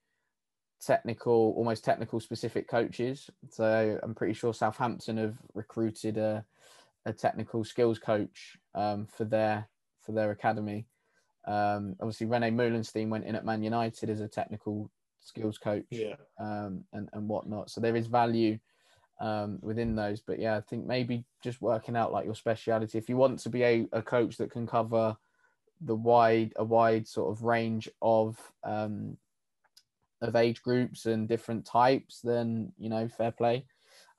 technical, almost technical specific coaches. So I'm pretty sure Southampton have recruited a, a technical skills coach um, for their for their academy. Um, obviously, Rene Meulensteen went in at Man United as a technical skills coach yeah. um, and, and whatnot. So there is value um, within those. But yeah, I think maybe just working out like your speciality. If you want to be a, a coach that can cover the wide a wide sort of range of um, of age groups and different types, then you know, fair play.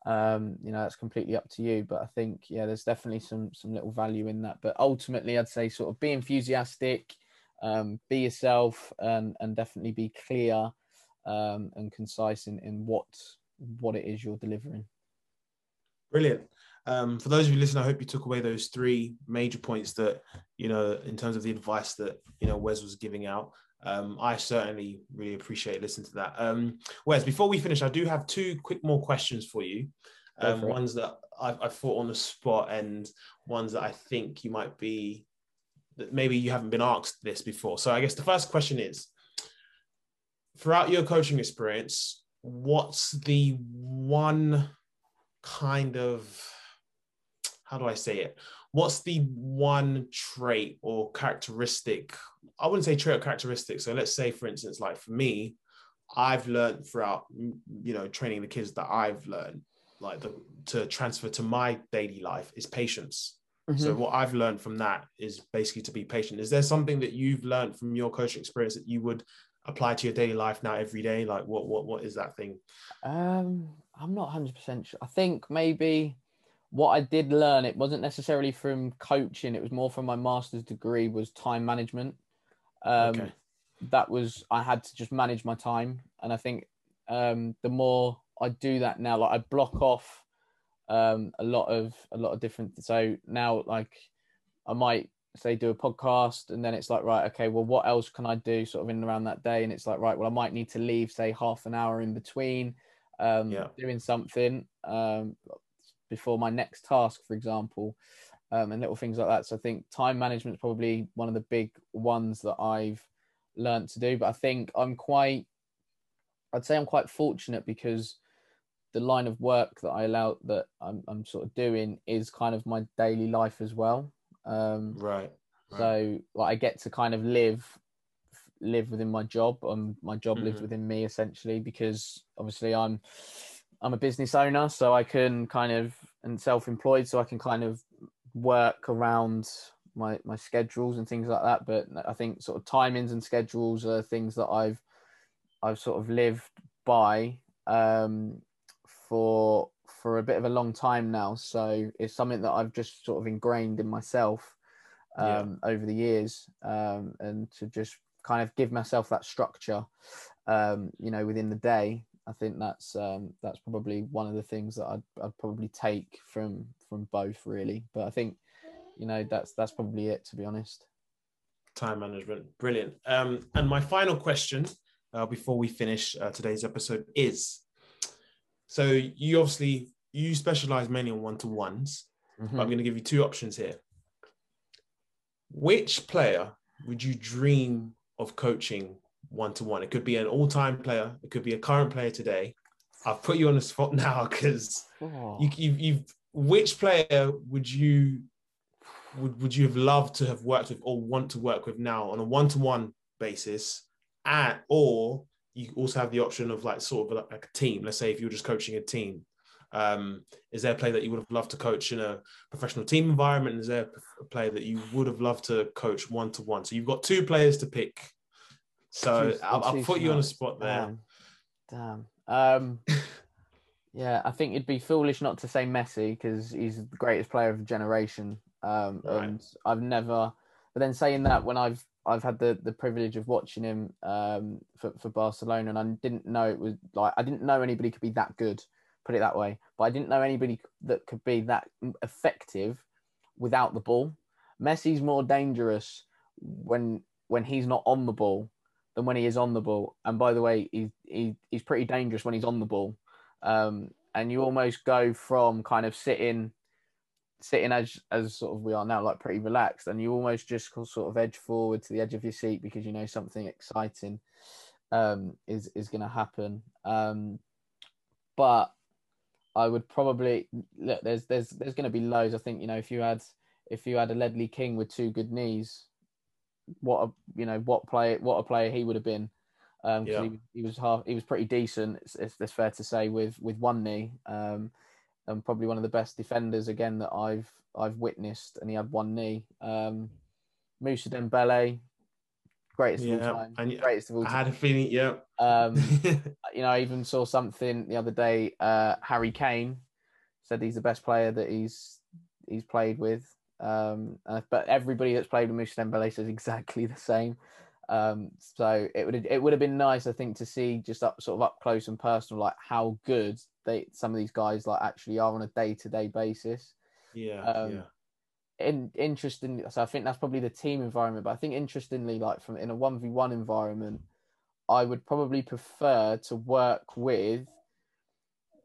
Um, you know, that's completely up to you. But I think yeah, there's definitely some some little value in that. But ultimately, I'd say sort of be enthusiastic, um, be yourself, and and definitely be clear um, and concise in, in what what it is you're delivering. Brilliant. Um, for those of you listening, I hope you took away those three major points that you know in terms of the advice that you know Wes was giving out. Um, I certainly really appreciate listening to that. Um, Wes, before we finish, I do have two quick more questions for you. Um, ones that I've, I've thought on the spot and ones that I think you might be that maybe you haven't been asked this before. So I guess the first question is throughout your coaching experience, what's the one kind of how do I say it? What's the one trait or characteristic? I wouldn't say trait or characteristic. So let's say, for instance, like for me, I've learned throughout, you know, training the kids that I've learned, like the, to transfer to my daily life is patience. Mm-hmm. So what I've learned from that is basically to be patient. Is there something that you've learned from your coaching experience that you would apply to your daily life now every day? Like what what what is that thing? Um, I'm not 100 percent sure. I think maybe what I did learn, it wasn't necessarily from coaching, it was more from my master's degree, was time management. Um, okay. That was, I had to just manage my time. And I think um, the more I do that now, like I block off um, a lot of, a lot of different, so now like I might say do a podcast and then it's like, right, okay, well, what else can I do sort of in around that day? And it's like, right, well, I might need to leave, say half an hour in between um, yeah. doing something. Um, before my next task, for example, um, and little things like that. So I think time management is probably one of the big ones that I've learned to do. But I think I'm quite, I'd say I'm quite fortunate because the line of work that I allow that I'm, I'm sort of doing is kind of my daily life as well. Um, right, right. So like I get to kind of live live within my job and my job mm-hmm. lives within me essentially because obviously I'm I'm a business owner, so I can kind of and self-employed, so I can kind of work around my my schedules and things like that. But I think sort of timings and schedules are things that I've I've sort of lived by um, for for a bit of a long time now. So it's something that I've just sort of ingrained in myself um, yeah. over the years, um, and to just kind of give myself that structure, um, you know, within the day I think that's um, that's probably one of the things that I'd, I'd probably take from from both really. But I think you know that's that's probably it to be honest. Time management, brilliant. Um, and my final question uh, before we finish uh, today's episode is: so you obviously you specialize mainly on one to ones. Mm-hmm. I'm going to give you two options here. Which player would you dream of coaching one to one. It could be an all time player. It could be a current player today. I've put you on the spot now because oh. you, you've, you've. Which player would you would would you have loved to have worked with or want to work with now on a one to one basis, at or you also have the option of like sort of like a team. Let's say if you were just coaching a team, um, is there a player that you would have loved to coach in a professional team environment? Is there a player that you would have loved to coach one to one? So you've got two players to pick so I'll, I'll put you on a spot there. Damn. Damn. Um, yeah, I think it'd be foolish not to say Messi because he's the greatest player of the generation. Um, right. And I've never, but then saying that when I've I've had the, the privilege of watching him um, for, for Barcelona, and I didn't know it was like I didn't know anybody could be that good, put it that way. But I didn't know anybody that could be that effective without the ball. Messi's more dangerous when when he's not on the ball than when he is on the ball. And by the way, he, he he's pretty dangerous when he's on the ball. Um, and you almost go from kind of sitting sitting as as sort of we are now, like pretty relaxed, and you almost just sort of edge forward to the edge of your seat because you know something exciting um, is is going to happen. Um, but I would probably look. There's there's there's going to be loads. I think you know if you had if you had a Ledley King with two good knees, what a you know what play what a player he would have been. Um, yeah. he, he, was half he was pretty decent. It's, it's, it's, fair to say with with one knee. Um, and probably one of the best defenders again that I've I've witnessed, and he had one knee. Um, Mousa Dembele, greatest yeah, of all time. And greatest of all time. I had a feeling, yeah. Um, you know, I even saw something the other day. Uh, Harry Kane said he's the best player that he's he's played with. Um, but everybody that's played with Mousa Dembele says exactly the same. Um, so it would it would have been nice, I think, to see just up sort of up close and personal, like how good they some of these guys like actually are on a day to day basis. Yeah, um, yeah. In, interesting. So I think that's probably the team environment. But I think interestingly, like from in a one v one environment, I would probably prefer to work with.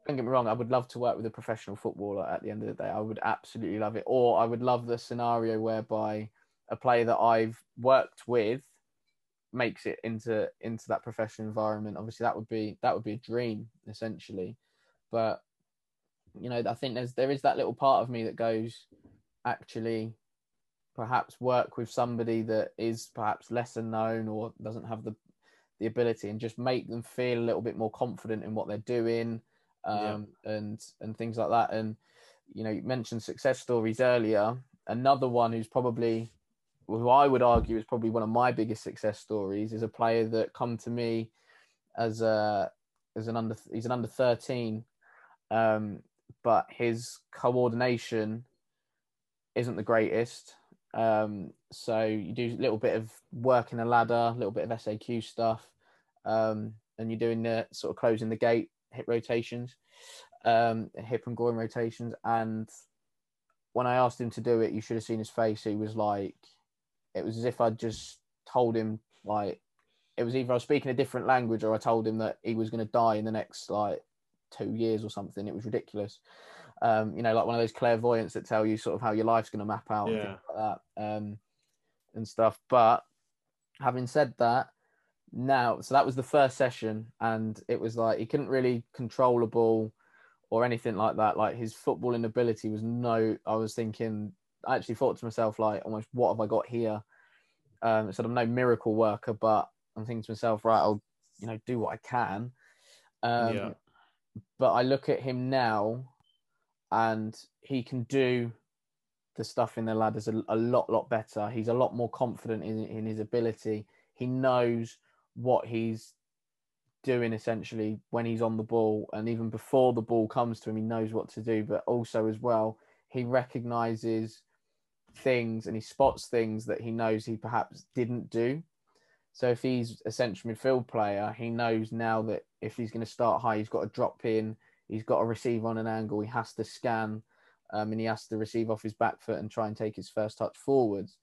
Don't get me wrong. I would love to work with a professional footballer. At the end of the day, I would absolutely love it. Or I would love the scenario whereby a player that I've worked with makes it into into that professional environment. Obviously, that would be that would be a dream essentially. But you know, I think there's there is that little part of me that goes, actually, perhaps work with somebody that is perhaps lesser known or doesn't have the the ability, and just make them feel a little bit more confident in what they're doing, um, yeah. and and things like that. And you know, you mentioned success stories earlier. Another one who's probably who I would argue is probably one of my biggest success stories is a player that come to me as a as an under he's an under 13 um, but his coordination isn't the greatest. Um, so you do a little bit of work in a ladder, a little bit of SAQ stuff, um, and you're doing the sort of closing the gate hip rotations, um, hip and groin rotations. And when I asked him to do it, you should have seen his face. He was like, it was as if I'd just told him like it was either I was speaking a different language or I told him that he was going to die in the next like two years or something. It was ridiculous. Um, you know, like one of those clairvoyants that tell you sort of how your life's going to map out yeah. and like that um, and stuff. But having said that, now, so that was the first session, and it was like he couldn't really control a ball or anything like that. Like his footballing ability was no. I was thinking, I actually thought to myself, like, almost, what have I got here? Um, so I'm no miracle worker, but I'm thinking to myself, right, I'll, you know, do what I can. Um, yeah but I look at him now, and he can do the stuff in the ladders a, a lot, lot better. He's a lot more confident in, in his ability. He knows what he's doing essentially when he's on the ball, and even before the ball comes to him, he knows what to do. But also as well, he recognizes things and he spots things that he knows he perhaps didn't do. So if he's a central midfield player, he knows now that if he's going to start high, he's got to drop in, he's got to receive on an angle, he has to scan, um, and he has to receive off his back foot and try and take his first touch forwards.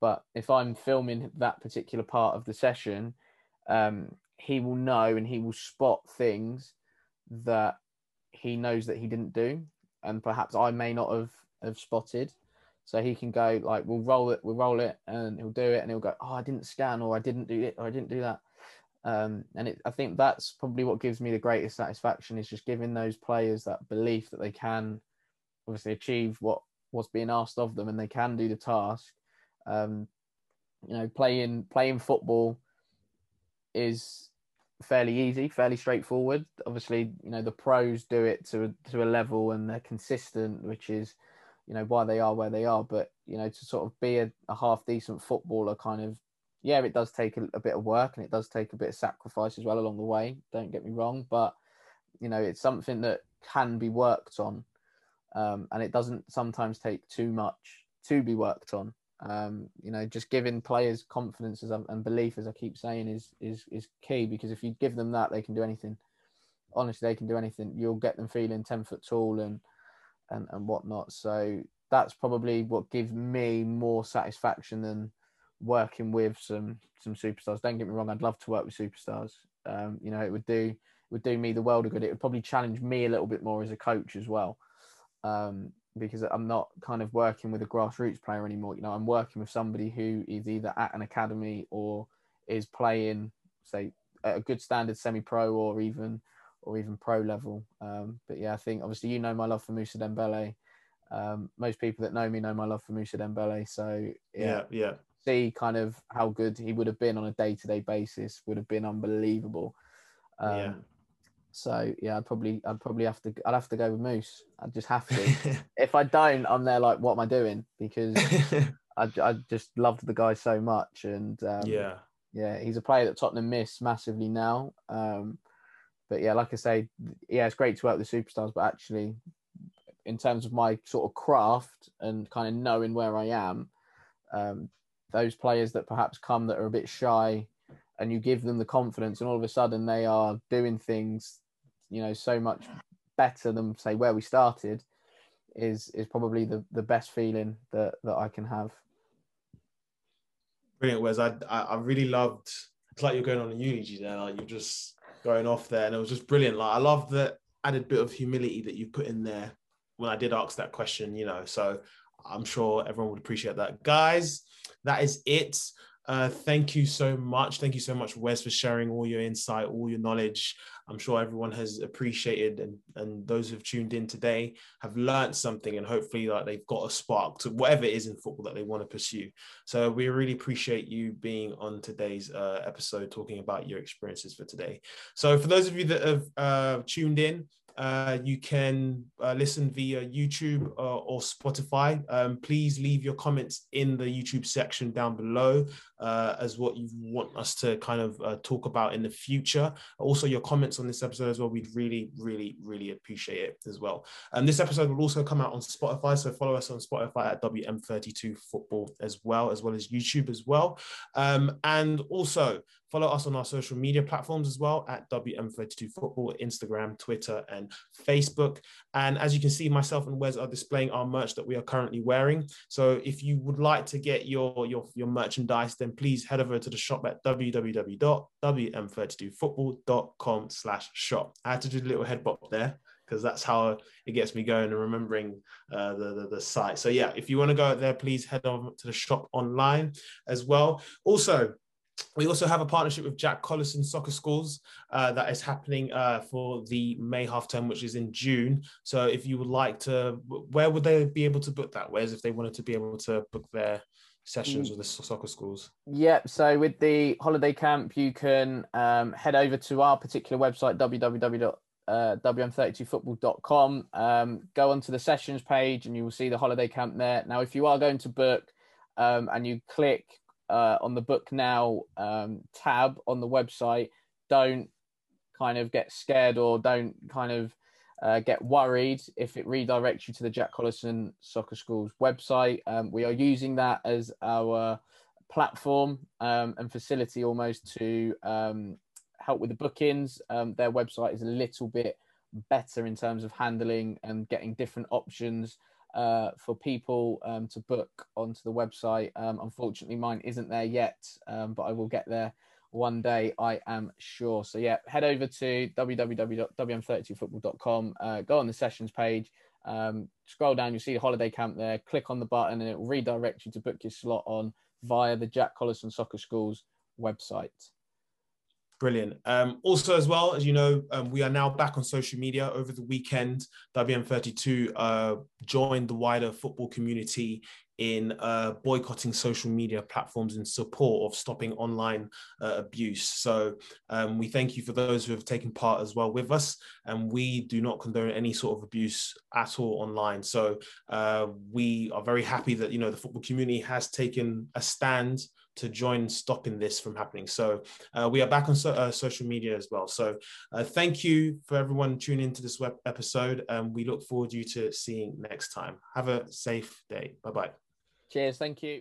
But if I'm filming that particular part of the session, um, he will know and he will spot things that he knows that he didn't do, and perhaps I may not have have spotted. So he can go like, we'll roll it, we'll roll it, and he'll do it, and he'll go, oh, I didn't scan, or I didn't do it, or I didn't do that. Um, and it, I think that's probably what gives me the greatest satisfaction is just giving those players that belief that they can obviously achieve what what's being asked of them and they can do the task. Um, you know, playing playing football is fairly easy, fairly straightforward. Obviously, you know the pros do it to to a level and they're consistent, which is you know why they are where they are. But you know to sort of be a, a half decent footballer, kind of yeah, it does take a, a, bit of work and it does take a bit of sacrifice as well along the way. Don't get me wrong, but you know it's something that can be worked on, um, and it doesn't sometimes take too much to be worked on. Um, you know, just giving players confidence and belief, as I keep saying, is is is key because if you give them that, they can do anything. Honestly, they can do anything. You'll get them feeling ten foot tall and and and whatnot. So that's probably what gives me more satisfaction than working with some some superstars. Don't get me wrong, I'd love to work with superstars. Um, you know, it would do it would do me the world of good. It would probably challenge me a little bit more as a coach as well. Um, because I'm not kind of working with a grassroots player anymore. You know, I'm working with somebody who is either at an academy or is playing, say, at a good standard semi-pro or even or even pro level. Um, but yeah, I think obviously you know my love for Mousa Dembele. Um, most people that know me know my love for Mousa Dembele. So yeah, yeah, yeah. See kind of how good he would have been on a day-to-day basis would have been unbelievable. Um, yeah. So yeah, I'd probably I'd probably have to I'd have to go with Moose. I'd just have to. if I don't, I'm there like, what am I doing? Because I, I just loved the guy so much, and um, yeah, yeah, he's a player that Tottenham miss massively now. Um, but yeah, like I say, yeah, it's great to work with superstars, but actually, in terms of my sort of craft and kind of knowing where I am, um, those players that perhaps come that are a bit shy, and you give them the confidence, and all of a sudden they are doing things, you know, so much better than say where we started, is is probably the the best feeling that that I can have. Brilliant, Wes. I I, really loved. It's like you're going on a uni, there. Like you're just going off there, and it was just brilliant. Like I love the added bit of humility that you put in there when I did ask that question. You know, so I'm sure everyone would appreciate that, guys. That is it. Uh, thank you so much. Thank you so much, Wes, for sharing all your insight, all your knowledge. I'm sure everyone has appreciated, and, and those who've tuned in today have learned something, and hopefully, like they've got a spark to whatever it is in football that they want to pursue. So we really appreciate you being on today's uh, episode, talking about your experiences for today. So for those of you that have uh, tuned in, uh, you can uh, listen via YouTube uh, or Spotify. Um, please leave your comments in the YouTube section down below uh, as what you want us to kind of uh, talk about in the future. Also, your comments on this episode as well. We'd really, really, really appreciate it as well. And this episode will also come out on Spotify. So follow us on Spotify at WM32 Football as well, as well as YouTube as well. Um, and also, Follow us on our social media platforms as well at WM32 Football, Instagram, Twitter, and Facebook. And as you can see, myself and Wes are displaying our merch that we are currently wearing. So if you would like to get your, your, your merchandise, then please head over to the shop at www.wm32football.com slash shop. I had to do a little head bop there because that's how it gets me going and remembering uh, the, the, the site. So yeah, if you want to go out there, please head over to the shop online as well. Also, we also have a partnership with Jack Collison Soccer Schools uh, that is happening uh, for the May half term, which is in June. So if you would like to, where would they be able to book that? Whereas if they wanted to be able to book their sessions with the soccer schools? Yep. So with the holiday camp, you can um, head over to our particular website, www uh, wm32football.com. Um, go onto the sessions page and you will see the holiday camp there. Now, if you are going to book um, and you click uh, on the book now um, tab on the website, don't kind of get scared or don't kind of uh, get worried if it redirects you to the Jack Collison Soccer School's website. Um, we are using that as our platform um, and facility almost to um, help with the bookings. Um, their website is a little bit better in terms of handling and getting different options uh, for people um, to book onto the website. Um, unfortunately, mine isn't there yet, um, but I will get there one day, I am sure. So, yeah, head over to www.wm32football.com, uh, go on the sessions page, um, scroll down, you'll see the holiday camp there, click on the button, and it will redirect you to book your slot on via the Jack Collison Soccer Schools website. Brilliant. Um, also, as well as you know, um, we are now back on social media. Over the weekend, WM32 uh, joined the wider football community in uh, boycotting social media platforms in support of stopping online uh, abuse. So um, we thank you for those who have taken part as well with us, and we do not condone any sort of abuse at all online. So uh, we are very happy that you know the football community has taken a stand to join stopping this from happening. So uh, we are back on so, uh, social media as well. So uh, thank you for everyone tuning into this web episode. And we look forward to you to seeing next time. Have a safe day. Bye bye. Cheers. Thank you.